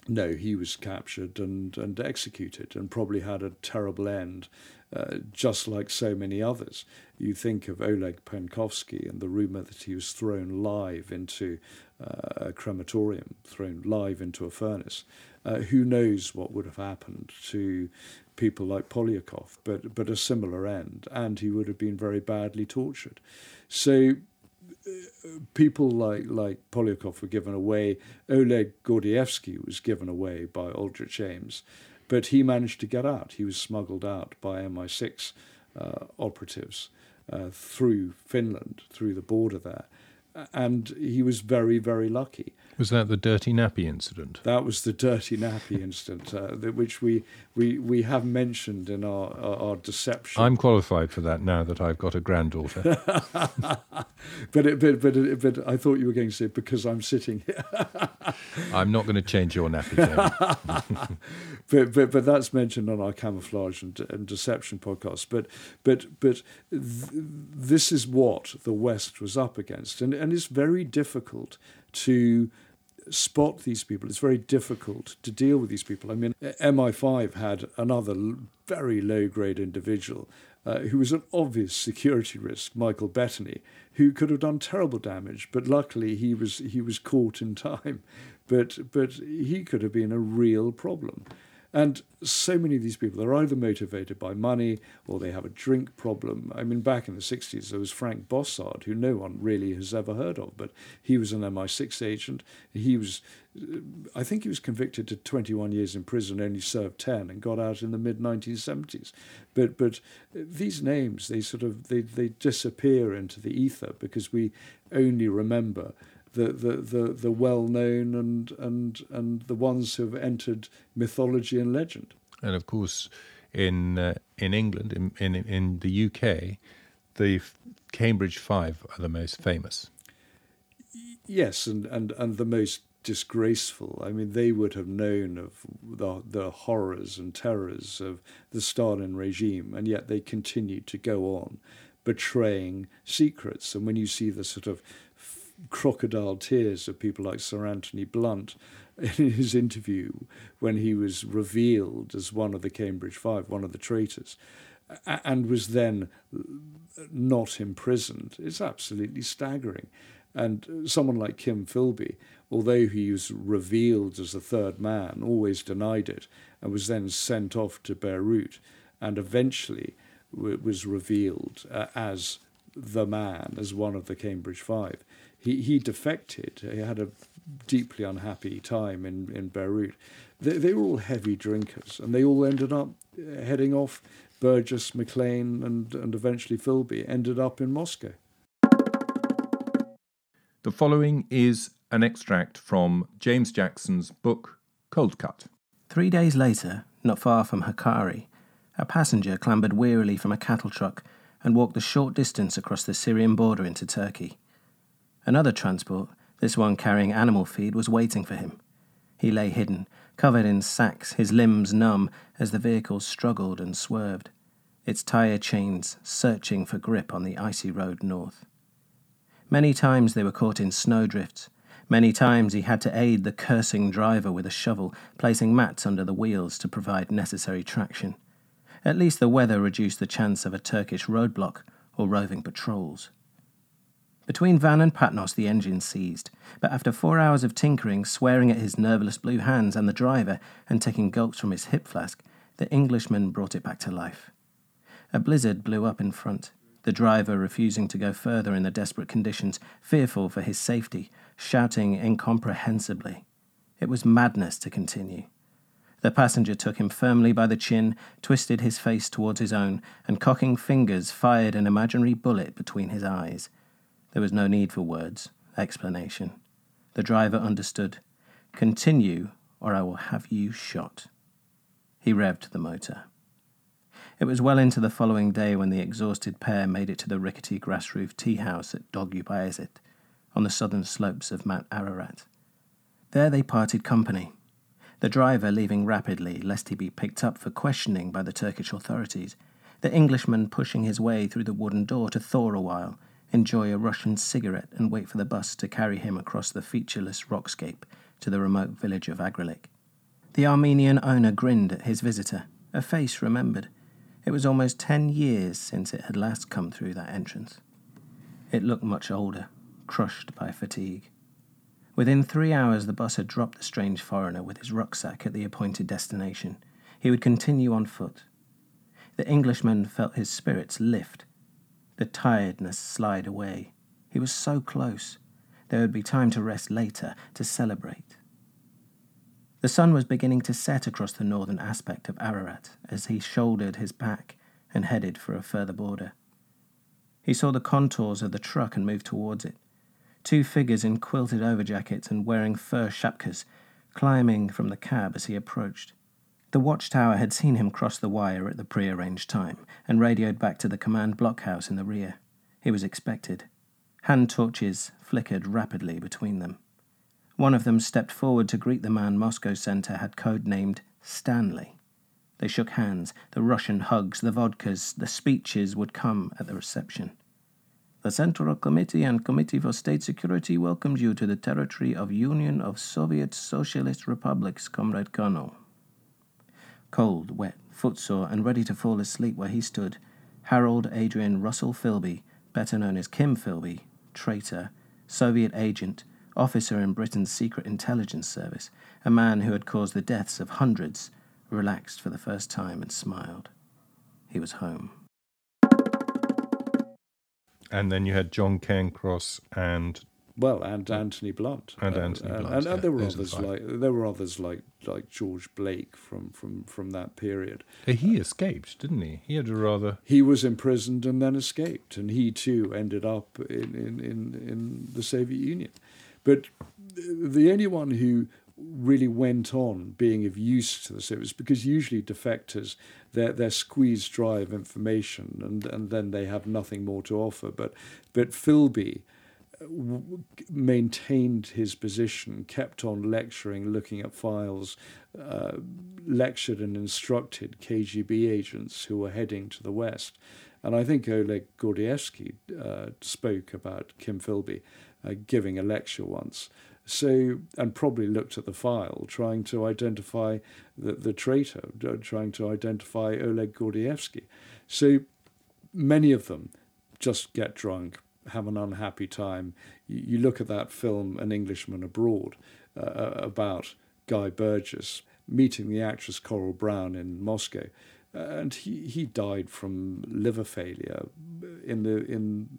No, he was captured and, and executed and probably had a terrible end, uh, just like so many others you think of Oleg Penkovsky and the rumor that he was thrown live into uh, a crematorium, thrown live into a furnace. Uh, who knows what would have happened to people like Polyakov, but, but a similar end, and he would have been very badly tortured. So people like like Polyakov were given away. Oleg Gordievsky was given away by Aldrich Ames, but he managed to get out. He was smuggled out by MI6 uh, operatives uh, through Finland, through the border there, and he was very very lucky. Was that the dirty nappy incident? That was the dirty nappy incident, uh, which we, we, we have mentioned in our, our, our, deception. I'm qualified for that now that I've got a granddaughter. but, it, but, but, it, but I thought you were going to say because I'm sitting here. I'm not going to change your nappy. but, but, but that's mentioned on our camouflage and, and deception podcast. But, but, but th- this is what the West was up against. And, and it's very difficult to spot these people. It's very difficult to deal with these people. I mean, MI5 had another very low grade individual uh, who was an obvious security risk, Michael Bettaney, who could have done terrible damage, but luckily he was he was caught in time. But but he could have been a real problem. And so many of these people are either motivated by money or they have a drink problem. I mean, back in the 60s, there was Frank Bossard, who no one really has ever heard of, but he was an MI6 agent. He was, I think he was convicted to 21 years in prison, only served 10, and got out in the mid 1970s. But, but these names, they sort of, they, they disappear into the ether because we only remember the, the, the, the well known and, and, and the ones who have entered mythology and legend. And of course, in, uh, in England, in, in, in the UK, the Cambridge Five are the most famous. Yes, and, and, and the most disgraceful. I mean, they would have known of the, the horrors and terrors of the Stalin regime, and yet they continued to go on betraying secrets. And when you see the sort of crocodile tears of people like Sir Anthony Blunt in his interview when he was revealed as one of the Cambridge Five, one of the traitors, and was then not imprisoned. It's absolutely staggering. And someone like Kim Philby, although he was revealed as the third man, always denied it and was then sent off to Beirut and eventually was revealed uh, as the man, as one of the Cambridge Five he, he defected. He had a deeply unhappy time in, in Beirut. They, they were all heavy drinkers, and they all ended up uh, heading off. Burgess, Maclean, and, and eventually Philby ended up in Moscow. The following is an extract from James Jackson's book Coldcut. Three days later, not far from Hakkari, a passenger clambered wearily from a cattle truck and walked the short distance across the Syrian border into Turkey. Another transport, this one carrying animal feed, was waiting for him. He lay hidden, covered in sacks, his limbs numb as the vehicle struggled and swerved, its tyre chains searching for grip on the icy road north. Many times they were caught in snowdrifts. Many times he had to aid the cursing driver with a shovel, placing mats under the wheels to provide necessary traction. At least the weather reduced the chance of a Turkish roadblock or roving patrols. Between Van and Patnos, the engine seized, but after four hours of tinkering, swearing at his nerveless blue hands and the driver, and taking gulps from his hip flask, the Englishman brought it back to life. A blizzard blew up in front, the driver refusing to go further in the desperate conditions, fearful for his safety, shouting incomprehensibly. It was madness to continue. The passenger took him firmly by the chin, twisted his face towards his own, and cocking fingers fired an imaginary bullet between his eyes. There was no need for words, explanation. The driver understood. Continue, or I will have you shot. He revved the motor. It was well into the following day when the exhausted pair made it to the rickety grass roofed tea house at Dogubayazit, on the southern slopes of Mount Ararat. There they parted company, the driver leaving rapidly lest he be picked up for questioning by the Turkish authorities, the Englishman pushing his way through the wooden door to thaw a while enjoy a Russian cigarette, and wait for the bus to carry him across the featureless rockscape to the remote village of Agrilik. The Armenian owner grinned at his visitor, a face remembered. It was almost ten years since it had last come through that entrance. It looked much older, crushed by fatigue. Within three hours, the bus had dropped the strange foreigner with his rucksack at the appointed destination. He would continue on foot. The Englishman felt his spirits lift the tiredness slide away. He was so close. There would be time to rest later, to celebrate. The sun was beginning to set across the northern aspect of Ararat as he shouldered his pack and headed for a further border. He saw the contours of the truck and moved towards it. Two figures in quilted overjackets and wearing fur shapkas climbing from the cab as he approached. The watchtower had seen him cross the wire at the prearranged time and radioed back to the command blockhouse in the rear. He was expected. Hand torches flickered rapidly between them. One of them stepped forward to greet the man Moscow Center had codenamed Stanley. They shook hands, the Russian hugs, the vodkas, the speeches would come at the reception. The Central Committee and Committee for State Security welcomes you to the territory of Union of Soviet Socialist Republics, Comrade Colonel. Cold, wet, footsore, and ready to fall asleep where he stood, Harold Adrian Russell Philby, better known as Kim Philby, traitor, Soviet agent, officer in Britain's secret intelligence service, a man who had caused the deaths of hundreds, relaxed for the first time and smiled. He was home. And then you had John Cairncross and well, and Anthony Blunt, and uh, Anthony Blunt, and, and, and there were others like there were others like like George Blake from from from that period. Uh, he escaped, didn't he? He had a rather. He was imprisoned and then escaped, and he too ended up in in in, in the Soviet Union. But the only one who really went on being of use to the service because usually defectors they're, they're squeezed dry of information and, and then they have nothing more to offer but but Philby w- maintained his position kept on lecturing looking at files uh, lectured and instructed KGB agents who were heading to the west and I think Oleg Gordievsky uh, spoke about Kim Philby uh, giving a lecture once so, and probably looked at the file, trying to identify the, the traitor, trying to identify Oleg Gordievsky. So, many of them just get drunk, have an unhappy time. You, you look at that film, An Englishman Abroad, uh, uh about Guy Burgess meeting the actress Coral Browne in Moscow. And he, he died from liver failure in the in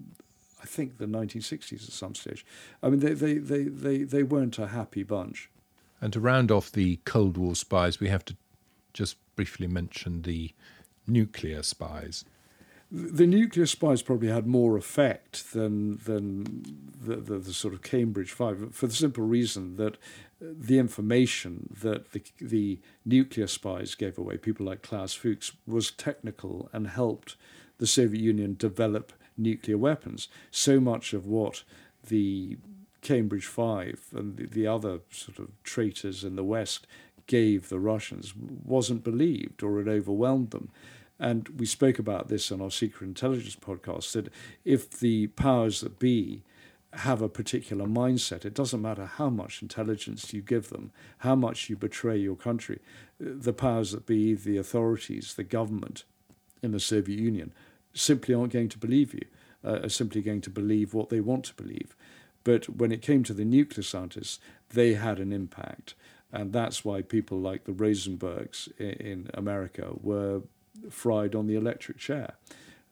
I think the 1960s at some stage. I mean, they, they, they, they, they weren't a happy bunch. And to round off the Cold War spies, we have to just briefly mention the nuclear spies. The nuclear spies probably had more effect than than the, the, the, sort of Cambridge Five, for the simple reason that uh, the information that the, the nuclear spies gave away, people like Klaus Fuchs, was technical and helped the Soviet Union develop nuclear weapons. So much of what the Cambridge Five and the, the other sort of traitors in the West gave the Russians wasn't believed or it overwhelmed them. And we spoke about this on our Secret Intelligence podcast that if the powers that be have a particular mindset, it doesn't matter how much intelligence you give them, how much you betray your country, the powers that be, the authorities, the government in the Soviet Union simply aren't going to believe you, uh, are simply going to believe what they want to believe. But when it came to the nuclear scientists, they had an impact. And that's why people like the Rosenbergs in, in America were fried on the electric chair.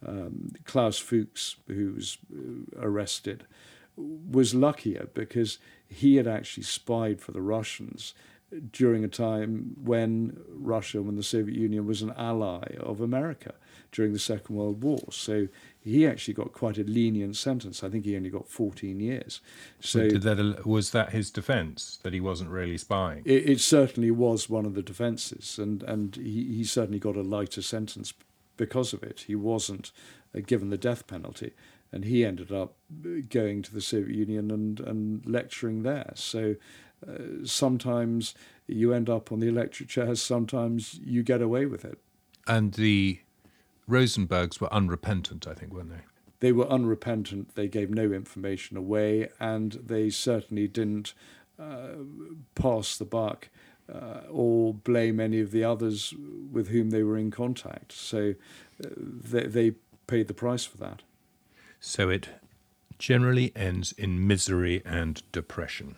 Um, Klaus Fuchs, who was arrested, was luckier because he had actually spied for the Russians during a time when Russia, when the Soviet Union was an ally of America during the Second World War. So he actually got quite a lenient sentence. I think he only got 14 years. So did that was that his defence that he wasn't really spying? It, it, certainly was one of the defences, and and he, he certainly got a lighter sentence because of it. He wasn't uh, given the death penalty, and he ended up going to the Soviet Union and and lecturing there. So uh, sometimes you end up on the electric chairs, sometimes you get away with it. And the Rosenbergs were unrepentant, I think, weren't they? They were unrepentant. They gave no information away, and they certainly didn't uh, pass the buck uh, or blame any of the others with whom they were in contact. So uh, they, they paid the price for that. So it generally ends in misery and depression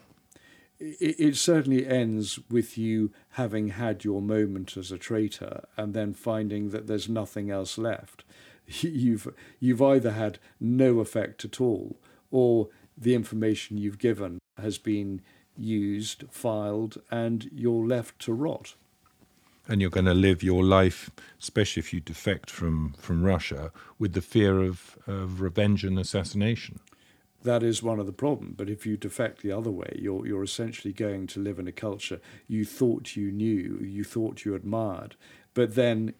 it, it, certainly ends with you having had your moment as a traitor and then finding that there's nothing else left. You've you've either had no effect at all, or the information you've given has been used, filed, and you're left to rot. And you're going to live your life, especially if you defect from, from Russia, with the fear of, of revenge and assassination. That is one of the problems. But if you defect the other way, you're, you're essentially going to live in a culture you thought you knew, you thought you admired, but then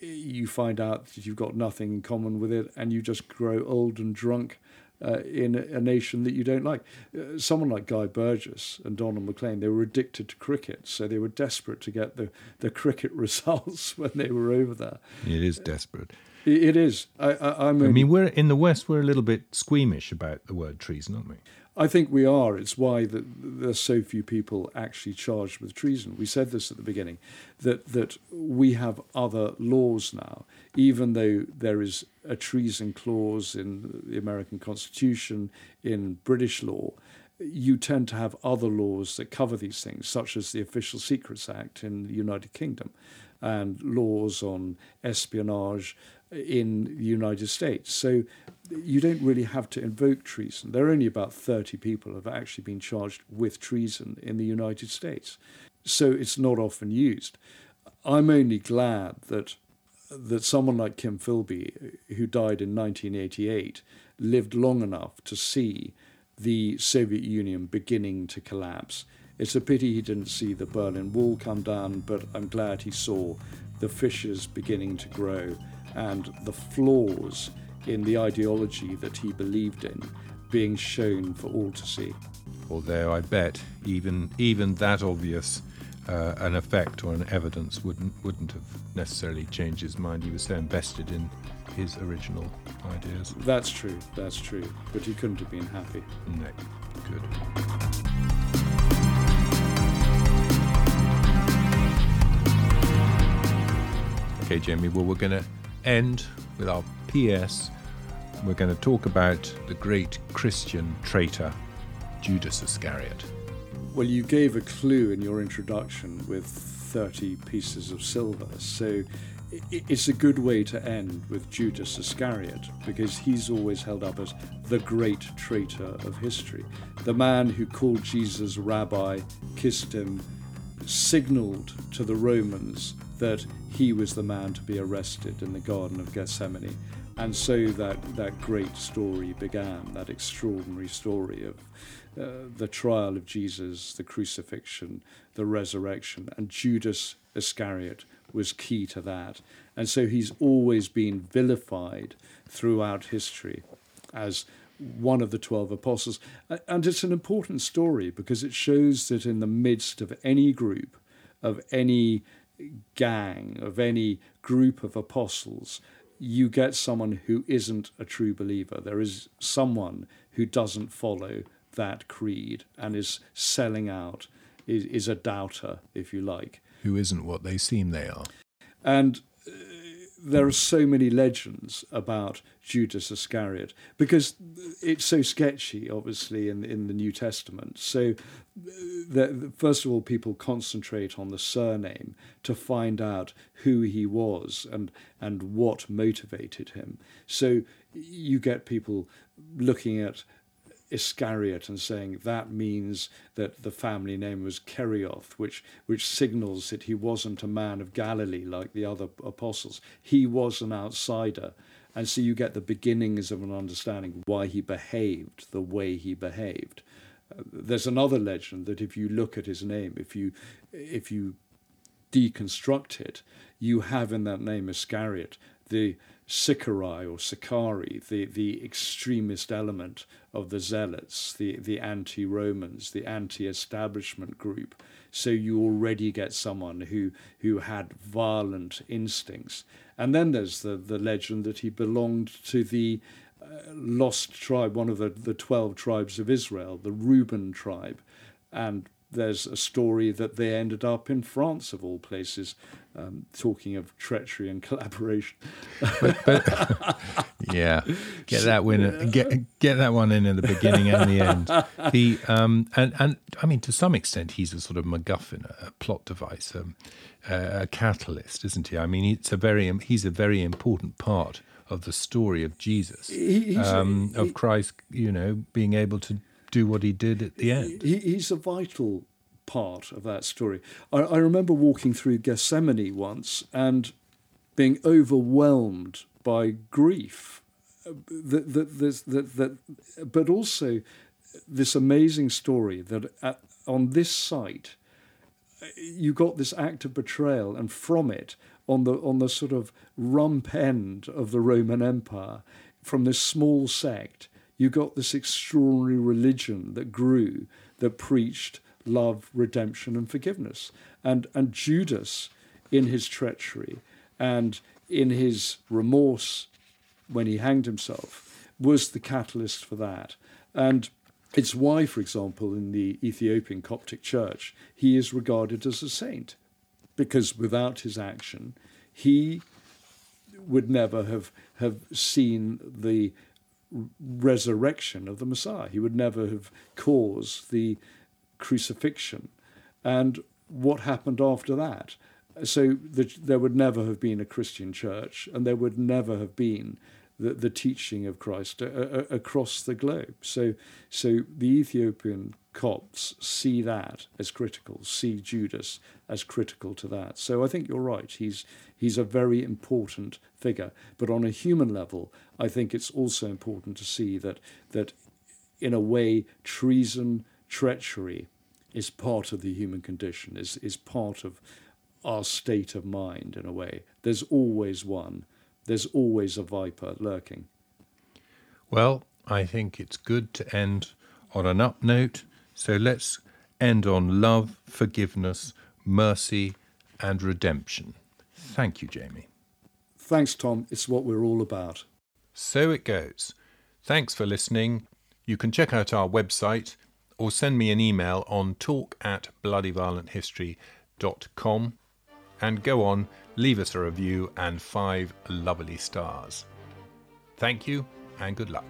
you find out that you've got nothing in common with it and you just grow old and drunk uh, in a, nation that you don't like. Uh, someone like Guy Burgess and Donald Maclean, they were addicted to cricket, so they were desperate to get the, the cricket results when they were over there. It is desperate. It, is. I, I, I, mean, I mean, we're in the West. We're a little bit squeamish about the word treason, aren't we? I think we are. It's why the, there's so few people actually charged with treason. We said this at the beginning, that that we have other laws now, even though there is a treason clause in the American Constitution, in British law. You tend to have other laws that cover these things, such as the Official Secrets Act in the United Kingdom, and laws on espionage in the United States. So you don't really have to invoke treason. There are only about 30 people have actually been charged with treason in the United States. So it's not often used. I'm only glad that that someone like Kim Philby, who died in 1988, lived long enough to see the Soviet Union beginning to collapse. It's a pity he didn't see the Berlin Wall come down, but I'm glad he saw the fissures beginning to grow and the flaws in the ideology that he believed in being shown for all to see. Although I bet even even that obvious uh, an effect or an evidence wouldn't wouldn't have necessarily changed his mind. He was so invested in his original ideas. That's true. That's true. But he couldn't have been happy. No. Good. Okay, Jamie. Well, we're going to end with our PS we're going to talk about the great Christian traitor, Judas Iscariot. Well, you gave a clue in your introduction with 30 pieces of silver, so it's a good way to end with Judas Iscariot because he's always held up as the great traitor of history. The man who called Jesus rabbi, kissed him, signaled to the Romans that he was the man to be arrested in the Garden of Gethsemane. And so that, that great story began, that extraordinary story of uh, the trial of Jesus, the crucifixion, the resurrection. And Judas Iscariot was key to that. And so he's always been vilified throughout history as one of the 12 apostles. And it's an important story because it shows that in the midst of any group, of any gang, of any group of apostles, you get someone who isn't a true believer. There is someone who doesn't follow that creed and is selling out, is, is a doubter, if you like. Who isn't what they seem they are. And there are so many legends about Judas Iscariot because it's so sketchy, obviously, in, in the New Testament. So, uh, the, first of all, people concentrate on the surname to find out who he was and, and what motivated him. So, you get people looking at Iscariot and saying that means that the family name was Kerioth, which which signals that he wasn't a man of Galilee like the other apostles. He was an outsider. And so you get the beginnings of an understanding why he behaved the way he behaved. Uh, there's another legend that if you look at his name, if you if you deconstruct it, you have in that name Iscariot the Sicarii or Sicari, the, the extremist element of the Zealots, the, the anti Romans, the anti establishment group. So you already get someone who, who had violent instincts. And then there's the, the legend that he belonged to the uh, lost tribe, one of the, the 12 tribes of Israel, the Reuben tribe. And there's a story that they ended up in France, of all places, um, talking of treachery and collaboration. but, but, yeah, get that win, get get that one in at the beginning and the end. The um, and and I mean, to some extent, he's a sort of MacGuffin, a plot device, um, a catalyst, isn't he? I mean, it's a very he's a very important part of the story of Jesus, He- um, of Christ, you know, being able to do what he did at the end. He, he's a vital part of that story. I, I remember walking through Gethsemane once and being overwhelmed by grief. uh, That, that, that, that, but also this amazing story that at, on this site uh, you got this act of betrayal, and from it, on the on the sort of rump end of the Roman Empire, from this small sect, you got this extraordinary religion that grew, that preached love, redemption, and forgiveness. And and Judas, in his treachery and in his remorse when he hanged himself, was the catalyst for that. And it's why, for example, in the Ethiopian Coptic Church, he is regarded as a saint, because without his action, he would never have, have seen the resurrection of the Messiah. He would never have caused the crucifixion. And what happened after that? So the, there would never have been a Christian church, and there would never have been the, the teaching of Christ a, a, across the globe. So, so the Ethiopian Copts see that as critical, see Judas as critical to that. So I think you're right. He's he's a very important figure. But on a human level, I think it's also important to see that that in a way treason, treachery is part of the human condition, is is part of our state of mind in a way. There's always one. There's always a viper lurking. Well, I think it's good to end on an up note. So let's end on love, forgiveness, mercy, and redemption. Thank you, Jamie. Thanks, Tom. It's what we're all about. So it goes. Thanks for listening. You can check out our website or send me an email on talk at bloodyviolenthistory.com and go on, leave us a review and five lovely stars. Thank you and good luck.